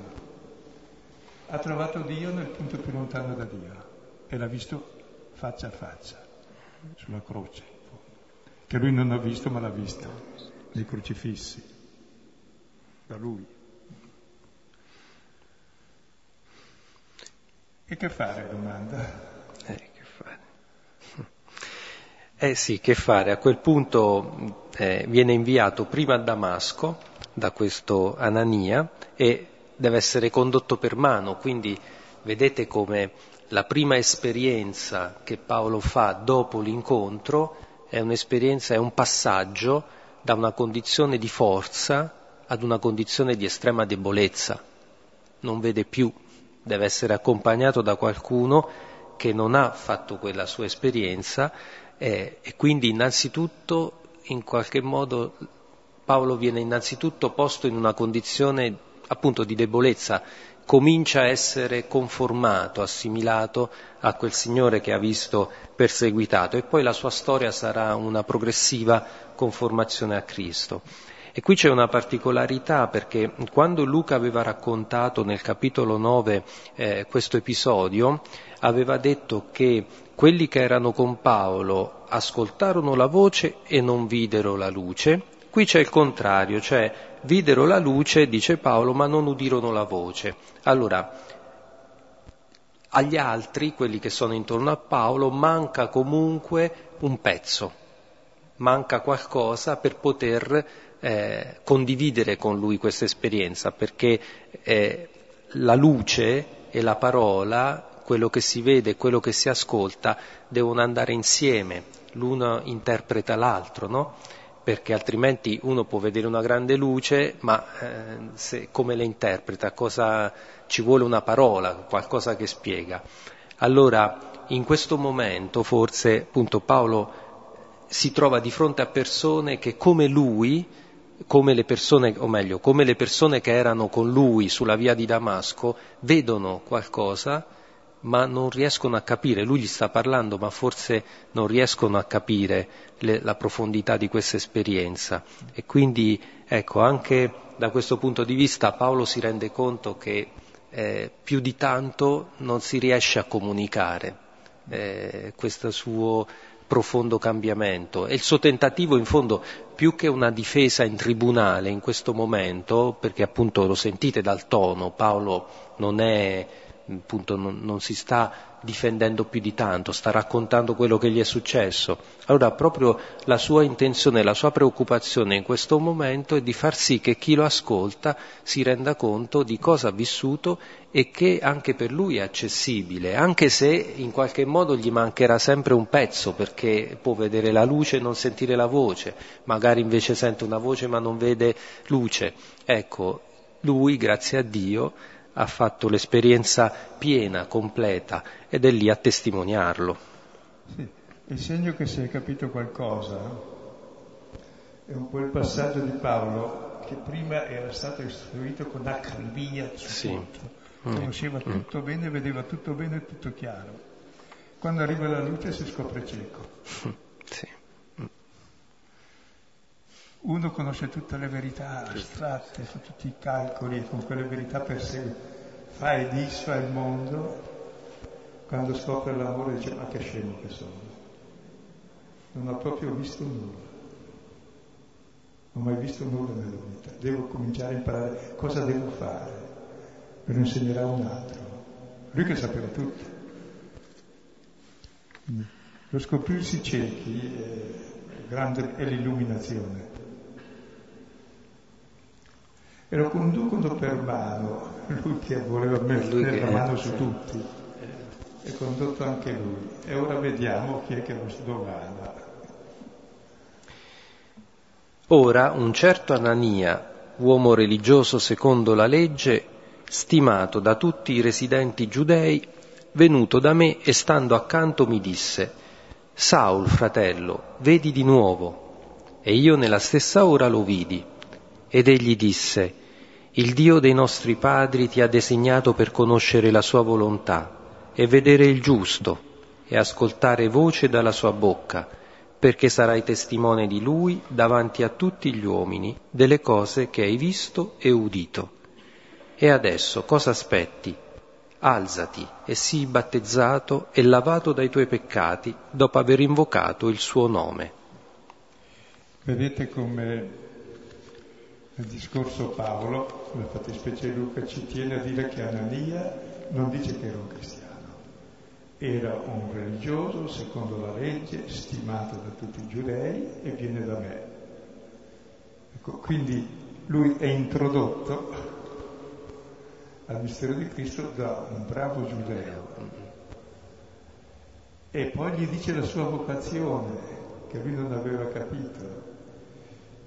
Ha trovato Dio nel punto più lontano da Dio e l'ha visto faccia a faccia, sulla croce, che lui non ha visto ma l'ha visto nei crocifissi, da lui. E che fare, domanda?
Eh, che fare? Eh sì, che fare? A quel punto eh, viene inviato prima a Damasco da questo Anania e deve essere condotto per mano, quindi vedete come la prima esperienza che Paolo fa dopo l'incontro è un'esperienza, è un passaggio da una condizione di forza ad una condizione di estrema debolezza. Non vede più, deve essere accompagnato da qualcuno che non ha fatto quella sua esperienza eh, e quindi innanzitutto in qualche modo Paolo viene innanzitutto posto in una condizione appunto di debolezza, comincia a essere conformato, assimilato a quel Signore che ha visto perseguitato e poi la sua storia sarà una progressiva conformazione a Cristo. E qui c'è una particolarità perché quando Luca aveva raccontato nel capitolo 9 eh, questo episodio, aveva detto che quelli che erano con Paolo ascoltarono la voce e non videro la luce. Qui c'è il contrario, cioè videro la luce, dice Paolo, ma non udirono la voce. Allora, agli altri, quelli che sono intorno a Paolo, manca comunque un pezzo, manca qualcosa per poter eh, condividere con lui questa esperienza, perché eh, la luce e la parola, quello che si vede e quello che si ascolta, devono andare insieme, l'uno interpreta l'altro, no? perché altrimenti uno può vedere una grande luce, ma eh, se, come le interpreta, cosa, ci vuole una parola, qualcosa che spiega. Allora, in questo momento forse appunto Paolo si trova di fronte a persone che come lui, come le persone, o meglio, come le persone che erano con lui sulla via di Damasco, vedono qualcosa ma non riescono a capire, lui gli sta parlando, ma forse non riescono a capire le, la profondità di questa esperienza. E quindi, ecco, anche da questo punto di vista Paolo si rende conto che eh, più di tanto non si riesce a comunicare eh, questo suo profondo cambiamento. E il suo tentativo in fondo più che una difesa in tribunale in questo momento, perché appunto lo sentite dal tono, Paolo non è appunto non, non, si sta difendendo più di tanto, sta raccontando quello che gli è successo. Allora proprio la sua intenzione, la sua preoccupazione in questo momento è di far sì che chi lo ascolta si renda conto di cosa ha vissuto e che anche per lui è accessibile, anche se in qualche modo gli mancherà sempre un pezzo perché può vedere la luce e non sentire la voce, magari invece sente una voce ma non vede luce. Ecco, lui, grazie a Dio, ha fatto l'esperienza piena, completa ed è lì a testimoniarlo.
Sì, il segno che si è capito qualcosa è un po' il passaggio di Paolo che prima era stato istruito con acribia su sì. tutto, mm. conosceva mm. tutto bene, vedeva tutto bene e tutto chiaro. Quando arriva la luce si scopre cieco. [LAUGHS] Sì. Uno conosce tutte le verità astratte su tutti i calcoli e con quelle verità persegue, fa e disfa il mondo, quando scopre l'amore dice ma che scemo che sono. Non ho proprio visto nulla. Non ho mai visto nulla nella vita. Devo cominciare a imparare cosa devo fare. Me lo insegnerà un altro. Lui che sapeva tutto. Lo scoprirsi ciechi è, grande, è l'illuminazione e lo conducono per mano, lui che voleva mettere la mano su tutti, è condotto anche lui. E ora vediamo chi è che lo sdogana.
Ora un certo Anania, uomo religioso secondo la legge, stimato da tutti i residenti giudei, venuto da me e stando accanto mi disse, Saul, fratello, vedi di nuovo. E io nella stessa ora lo vidi. Ed egli disse, il Dio dei nostri padri ti ha designato per conoscere la sua volontà e vedere il giusto e ascoltare voce dalla sua bocca, perché sarai testimone di lui davanti a tutti gli uomini delle cose che hai visto e udito. E adesso cosa aspetti? Alzati e sii battezzato e lavato dai tuoi peccati dopo aver invocato il suo nome.
Vedete come nel discorso Paolo, nella fattispecie Luca, ci tiene a dire che Anania non dice che era un cristiano, era un religioso secondo la legge, stimato da tutti i giudei e viene da me. Ecco, quindi lui è introdotto al mistero di Cristo da un bravo giudeo. E poi gli dice la sua vocazione che lui non aveva capito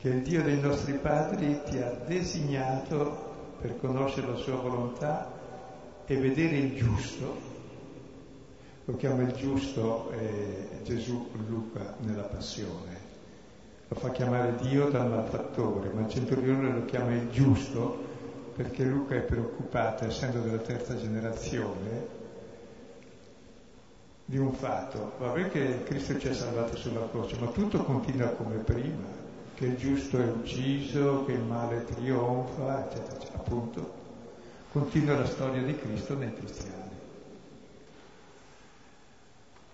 che il Dio dei nostri padri ti ha designato per conoscere la sua volontà e vedere il giusto. Lo chiama il giusto eh, Gesù Luca nella passione. Lo fa chiamare Dio dal malfattore, ma il centurione lo chiama il giusto perché Luca è preoccupato, essendo della terza generazione, di un fatto. Vabbè che Cristo ci ha salvato sulla croce, ma tutto continua come prima che il giusto è ucciso, che il male trionfa, eccetera, eccetera. Appunto, continua la storia di Cristo nei cristiani.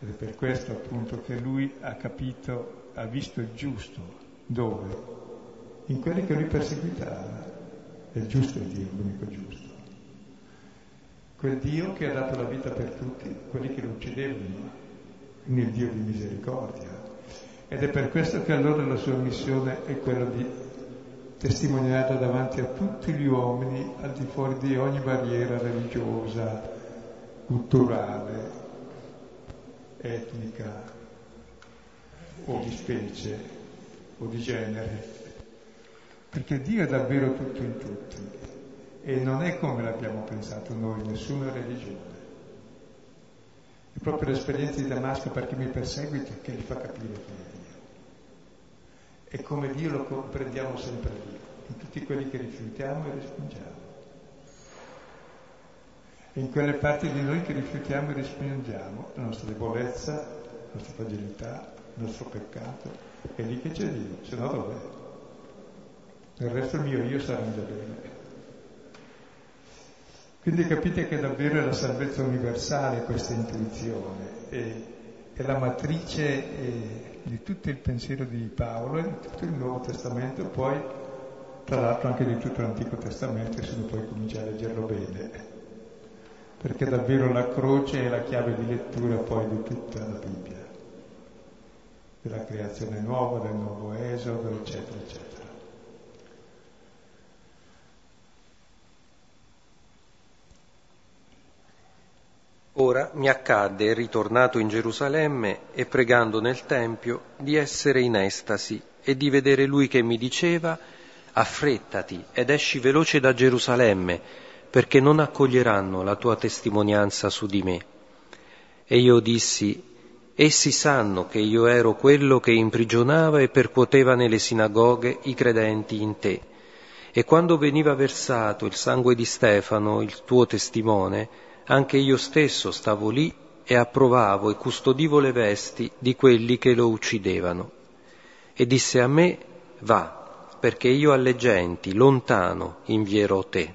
Ed è per questo appunto che lui ha capito, ha visto il giusto. Dove? In quelli che lui perseguitava. E il giusto è Dio, l'unico giusto. Quel Dio che ha dato la vita per tutti, quelli che lo uccidevano, quindi il Dio di misericordia. Ed è per questo che allora la sua missione è quella di testimoniare davanti a tutti gli uomini al di fuori di ogni barriera religiosa, culturale, etnica o di specie o di genere. Perché Dio è davvero tutto in tutti e non è come l'abbiamo pensato noi, nessuna religione. È proprio l'esperienza di Damasco per chi mi perseguita che gli fa capire che. E come Dio lo comprendiamo sempre lì, in tutti quelli che rifiutiamo e respingiamo. E in quelle parti di noi che rifiutiamo e respingiamo, la nostra debolezza, la nostra fragilità, il nostro peccato, è lì che c'è Dio, se no dov'è? Il resto mio io sarà già bene. Quindi capite che davvero è la salvezza universale questa intuizione, è, è la matrice eh, di tutto il pensiero di Paolo e di tutto il Nuovo Testamento, poi tra l'altro anche di tutto l'Antico Testamento, se uno poi comincia a leggerlo bene, perché davvero la croce è la chiave di lettura poi di tutta la Bibbia, della creazione nuova, del nuovo esodo, eccetera, eccetera.
Ora mi accadde, ritornato in Gerusalemme e pregando nel Tempio, di essere in estasi e di vedere lui che mi diceva affrettati ed esci veloce da Gerusalemme, perché non accoglieranno la tua testimonianza su di me. E io dissi, essi sanno che io ero quello che imprigionava e percuoteva nelle sinagoghe i credenti in te. E quando veniva versato il sangue di Stefano, il tuo testimone, anche io stesso stavo lì e approvavo e custodivo le vesti di quelli che lo uccidevano. E disse a me, va, perché io alle genti, lontano, invierò te.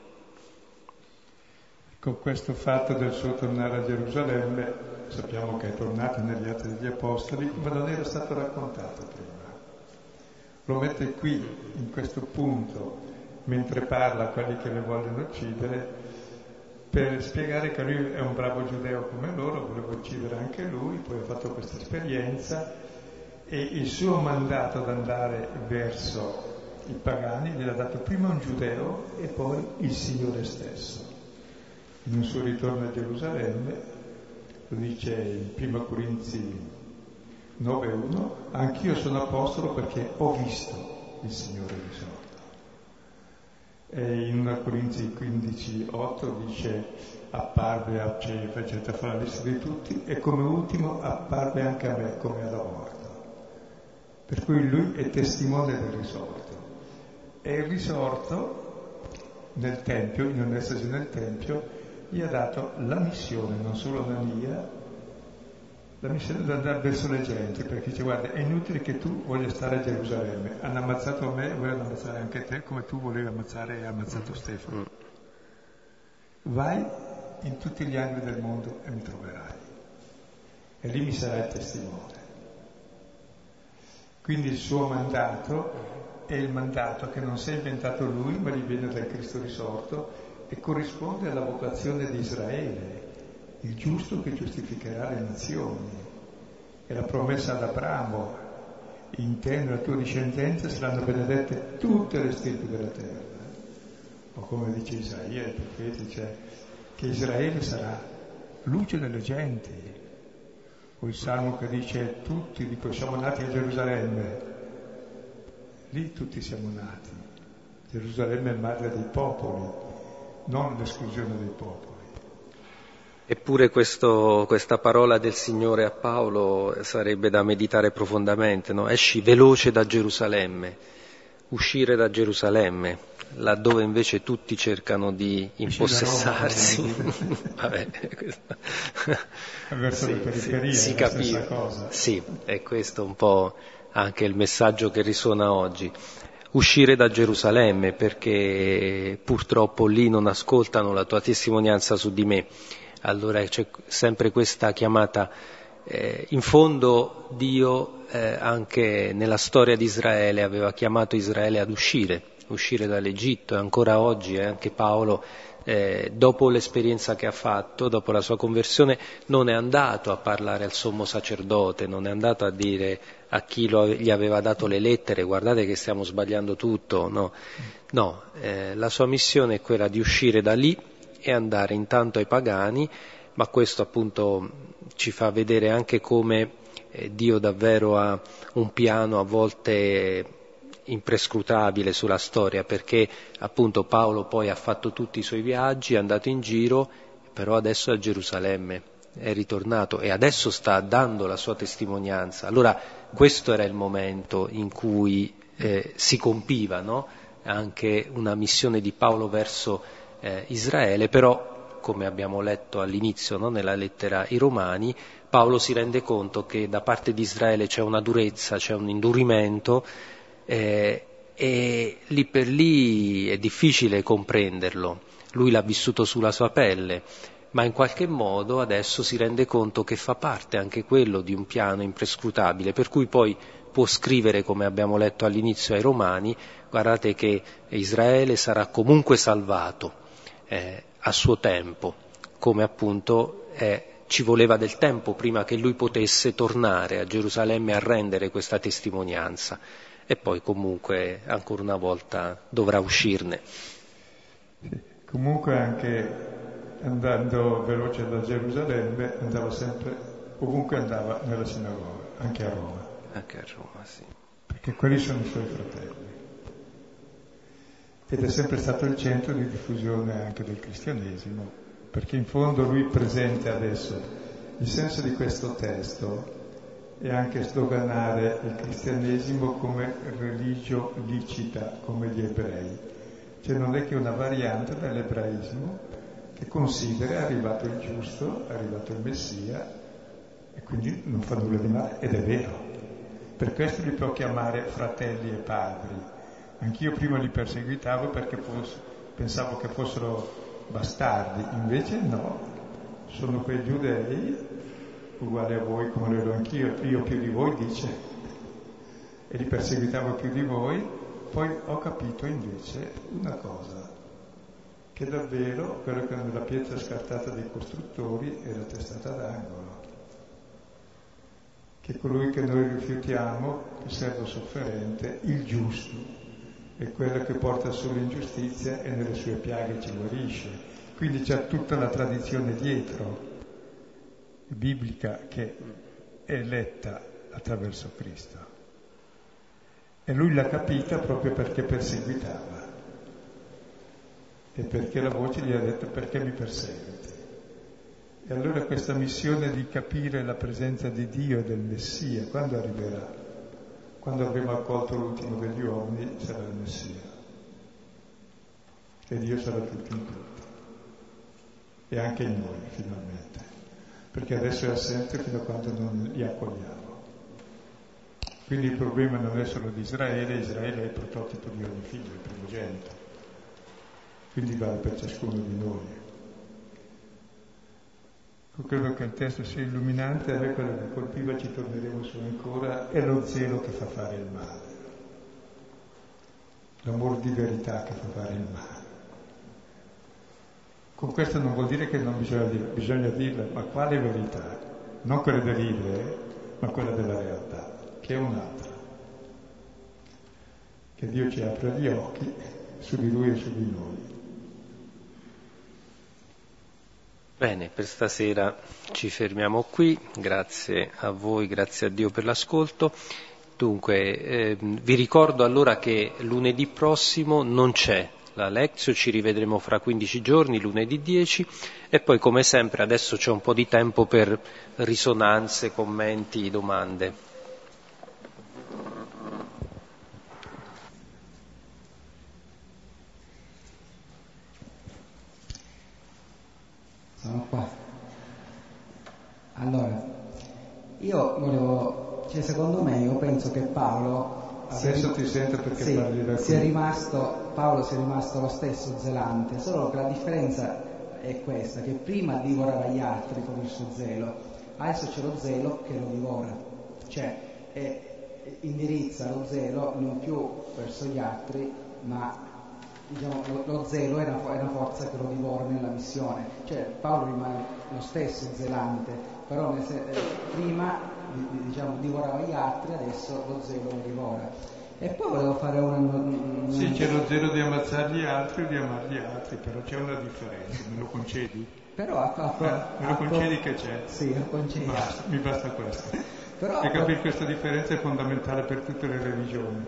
Con questo fatto del suo tornare a Gerusalemme, sappiamo che è tornato negli Atti degli Apostoli, ma non era stato raccontato prima. Lo mette qui, in questo punto, mentre parla a quelli che le vogliono uccidere, per spiegare che lui è un bravo giudeo come loro, voleva uccidere anche lui, poi ha fatto questa esperienza e il suo mandato ad andare verso i pagani gliel'ha dato prima un giudeo e poi il Signore stesso. In un suo ritorno a Gerusalemme, lo dice in 1 Corinzi 9.1, anch'io sono apostolo perché ho visto il Signore risorto. E in 1 Corinzi 15, 8 dice apparve a Cefa, eccetera, fa la lista di tutti e come ultimo apparve anche a me come alla morte. Per cui lui è testimone del risorto. E il risorto nel Tempio, in un'estasi nel Tempio, gli ha dato la missione, non solo la mia, la missione di andare verso le genti, perché dice guarda è inutile che tu voglia stare a Gerusalemme, hanno ammazzato me, vogliono ammazzare anche te come tu volevi ammazzare e ammazzato Stefano. Mm. Vai in tutti gli angoli del mondo e mi troverai. E lì mi sarai testimone. Quindi il suo mandato è il mandato che non si è inventato lui, ma gli viene dal Cristo risorto e corrisponde alla vocazione di Israele, il giusto che giustificherà le nazioni. E la promessa ad Abramo, in te nella tua discendenza saranno benedette tutte le stirpi della terra. O come dice Isaia, il profeta, dice che Israele sarà luce delle genti. O il salmo che dice tutti, dico, siamo nati a Gerusalemme. Lì tutti siamo nati. Gerusalemme è madre dei popoli, non l'esclusione dei popoli.
Eppure questo, questa parola del Signore a Paolo sarebbe da meditare profondamente, no? esci veloce da Gerusalemme, uscire da Gerusalemme, laddove invece tutti cercano di impossessarsi. [LAUGHS] Vabbè. [LAUGHS]
Verso sì, le periferie, si capisce.
Sì, è questo un po' anche il messaggio che risuona oggi. Uscire da Gerusalemme perché purtroppo lì non ascoltano la tua testimonianza su di me. Allora c'è sempre questa chiamata. Eh, in fondo Dio eh, anche nella storia di Israele aveva chiamato Israele ad uscire, uscire dall'Egitto e ancora oggi eh, anche Paolo eh, dopo l'esperienza che ha fatto, dopo la sua conversione, non è andato a parlare al sommo sacerdote, non è andato a dire a chi lo, gli aveva dato le lettere guardate che stiamo sbagliando tutto, no, no eh, la sua missione è quella di uscire da lì e andare intanto ai pagani, ma questo appunto ci fa vedere anche come eh, Dio davvero ha un piano a volte imprescrutabile sulla storia perché appunto Paolo poi ha fatto tutti i suoi viaggi, è andato in giro, però adesso è a Gerusalemme, è ritornato e adesso sta dando la sua testimonianza. Allora questo era il momento in cui eh, si compiva no? anche una missione di Paolo verso eh, Israele, però come abbiamo letto all'inizio no? nella lettera ai Romani, Paolo si rende conto che da parte di Israele c'è una durezza, c'è un indurimento eh, e lì per lì è difficile comprenderlo, lui l'ha vissuto sulla sua pelle, ma in qualche modo adesso si rende conto che fa parte anche quello di un piano imprescrutabile, per cui poi può scrivere, come abbiamo letto all'inizio ai Romani, guardate che Israele sarà comunque salvato eh, a suo tempo, come appunto eh, ci voleva del tempo prima che lui potesse tornare a Gerusalemme a rendere questa testimonianza e poi comunque ancora una volta dovrà uscirne.
Comunque anche andando veloce da Gerusalemme andava sempre, ovunque andava nella sinagoga, anche a Roma.
Anche a Roma, sì.
Perché quelli sono i suoi fratelli. Ed è sempre stato il centro di diffusione anche del cristianesimo, perché in fondo lui presente adesso il senso di questo testo e anche sdoganare il cristianesimo come religio licita, come gli ebrei. Cioè non è che una variante dell'ebraismo che considera è arrivato il giusto, è arrivato il Messia e quindi non fa nulla di male ed è vero. Per questo li può chiamare fratelli e padri. Anch'io prima li perseguitavo perché pensavo che fossero bastardi, invece no, sono quei giudei uguale a voi come lo ero anch'io, io più di voi dice, e li perseguitavo più di voi, poi ho capito invece una cosa, che davvero quello che nella pietra scartata dai costruttori la testata d'angolo, che colui che noi rifiutiamo, il servo sofferente, il giusto, è quello che porta solo ingiustizia e nelle sue piaghe ci guarisce. Quindi c'è tutta la tradizione dietro biblica che è letta attraverso Cristo. E lui l'ha capita proprio perché perseguitava e perché la voce gli ha detto perché mi perseguiti. E allora questa missione di capire la presenza di Dio e del Messia, quando arriverà? Quando avremo accolto l'ultimo degli uomini sarà il Messia. E Dio sarà tutto in tutti. E anche in noi, finalmente perché adesso è assente fino a quando non li accogliamo. Quindi il problema non è solo di Israele, Israele è il prototipo di ogni figlio, il primogenito, quindi vale per ciascuno di noi. Io credo che il testo sia illuminante, a me quello che colpiva, ci torneremo su ancora, è lo zelo che fa fare il male, l'amore di verità che fa fare il male. Con questo non vuol dire che non bisogna dirla, bisogna dirla, ma quale verità? Non quella del ridere, ma quella della realtà, che è un'altra. Che Dio ci apra gli occhi su di Lui e su di noi.
Bene, per stasera ci fermiamo qui, grazie a voi, grazie a Dio per l'ascolto. Dunque, eh, vi ricordo allora che lunedì prossimo non c'è la Lezio, ci rivedremo fra 15 giorni, lunedì 10 e poi come sempre adesso c'è un po' di tempo per risonanze, commenti, domande.
Sono qua. Allora, io volevo cioè, secondo me io penso che Paolo
Adesso ti sento perché
sì,
parli da
si è rimasto, Paolo si è rimasto lo stesso zelante, solo che la differenza è questa, che prima divorava gli altri con il suo zelo, adesso c'è lo zelo che lo divora, cioè è, indirizza lo zelo non più verso gli altri, ma diciamo, lo, lo, zelo è una, è una, forza che lo divora nella missione. Cioè Paolo rimane lo stesso zelante, però se, eh, prima diciamo, divorava gli altri, adesso lo zelo lo divora. E poi volevo fare una... una...
Sì, c'è lo zelo di ammazzare gli altri o di amare gli altri, però c'è una differenza, me lo concedi?
Però a, a,
eh, me lo concedi che c'è?
Sì, lo concedi.
Basta, mi basta questo.
Però,
e capire questa differenza è fondamentale per tutte le religioni.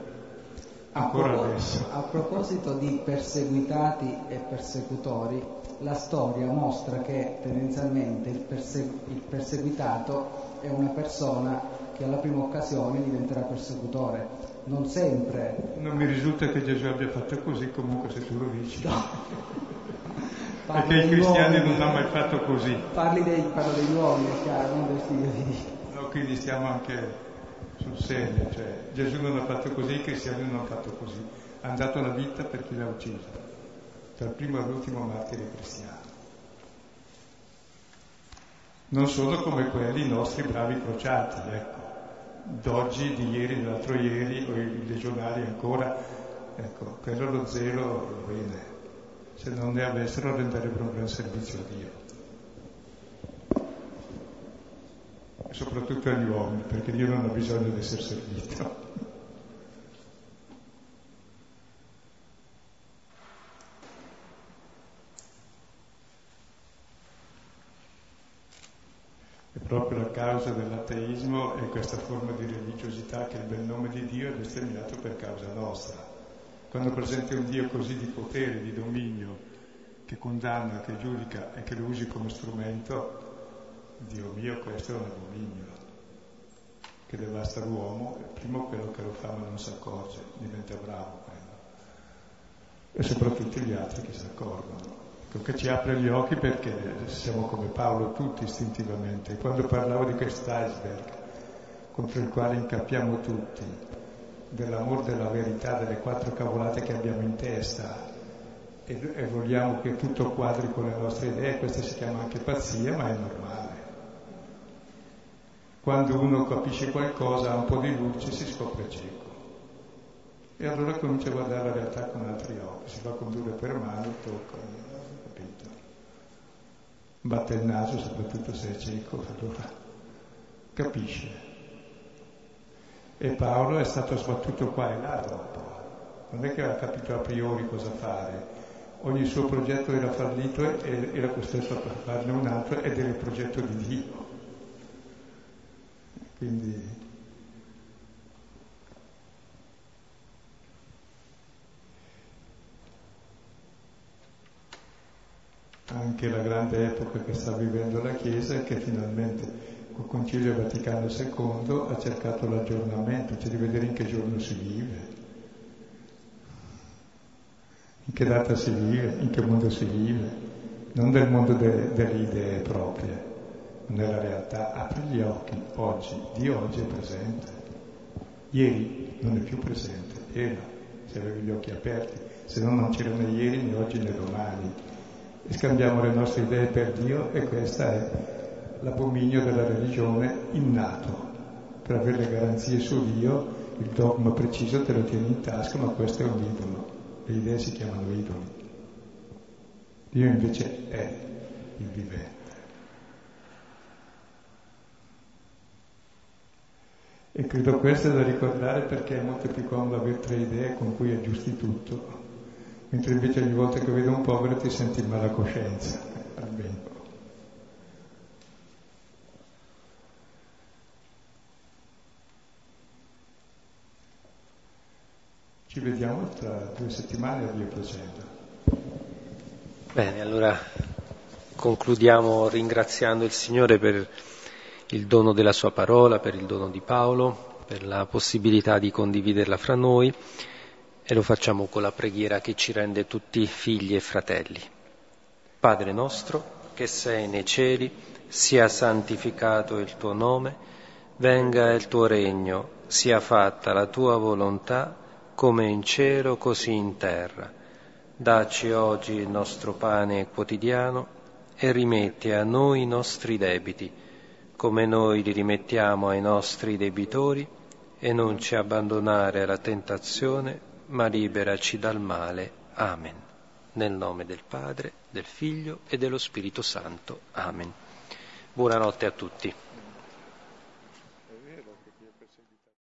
Ancora
a
adesso.
A proposito di perseguitati e persecutori, la storia mostra che tendenzialmente il, persegu- il perseguitato è una persona che alla prima occasione diventerà persecutore. Non sempre.
Non mi risulta che Gesù abbia fatto così, comunque se tu lo dici. No. [LAUGHS] Perché i cristiani uomini, non hanno mai fatto così.
Parli dei, parlo degli uomini, è chiaro, non del figlio di
Dio. No, quindi stiamo anche sul serio, cioè Gesù non ha fatto così, i cristiani non hanno fatto così. Ha dato la vita per chi l'ha ucciso, dal primo all'ultimo martire cristiano non sono come quelli nostri bravi crociati, ecco, d'oggi, di ieri, dell'altro ieri, o i legionari ancora, ecco, quello lo zelo lo bene, se non ne avessero renderebbero un gran servizio a Dio. E soprattutto agli uomini, perché Dio non ha bisogno di essere servito. proprio la causa dell'ateismo è questa forma di religiosità che il bel nome di Dio è bestemmiato per causa nostra. Quando presenti un Dio così di potere, di dominio, che condanna, che giudica e che lo usi come strumento, Dio mio, questo è un abominio che devasta l'uomo, è primo quello che lo fa ma non si accorge, diventa bravo quello. E soprattutto gli altri che si accorgono che ci apre gli occhi perché siamo come Paolo tutti istintivamente. Quando parlavo di quest'iceberg contro il quale incappiamo tutti, dell'amore della verità, delle quattro cavolate che abbiamo in testa e vogliamo che tutto quadri con le nostre idee, questa si chiama anche pazzia, ma è normale. Quando uno capisce qualcosa, ha un po' di luce, si scopre cieco. E allora comincia a guardare la realtà con altri occhi, si fa condurre per mano, tocca batte il naso, soprattutto se è cieco, allora capisce. E Paolo è stato sbattuto qua e là dopo. Non è che aveva capito a priori cosa fare. Ogni suo progetto era fallito e era costretto a farne un altro ed era il progetto di Dio. Quindi anche la grande epoca che sta vivendo la Chiesa e che finalmente col Concilio Vaticano II ha cercato l'aggiornamento, cioè di vedere in che giorno si vive, in che data si vive, in che mondo si vive, non del mondo de- delle idee proprie, nella realtà. Apri gli occhi, oggi, di oggi è presente. Ieri non è più presente, era, se avevi gli occhi aperti, se no non c'era né ieri né oggi né domani e scambiamo le nostre idee per Dio e questo è l'abominio della religione innato. Per avere le garanzie su Dio, il dogma preciso te lo tieni in tasca, ma questo è un idolo. Le idee si chiamano idoli. Dio invece è il vivente. E credo questo è da ricordare perché è molto più comodo avere tre idee con cui aggiusti tutto mentre invece ogni volta che vedo un povero ti senti in mala coscienza. Almeno. Ci vediamo tra due settimane a Dio piacendo.
Bene, allora concludiamo ringraziando il Signore per il dono della sua parola, per il dono di Paolo, per la possibilità di condividerla fra noi e lo facciamo con la preghiera che ci rende tutti figli e fratelli. Padre nostro, che sei nei cieli, sia santificato il tuo nome, venga il tuo regno, sia fatta la tua volontà come in cielo così in terra. Dacci oggi il nostro pane quotidiano e rimetti a noi i nostri debiti, come noi li rimettiamo ai nostri debitori, e non ci abbandonare alla tentazione, ma liberaci dal male. Amen. Nel nome del Padre, del Figlio e dello Spirito Santo. Amen. Buonanotte a tutti.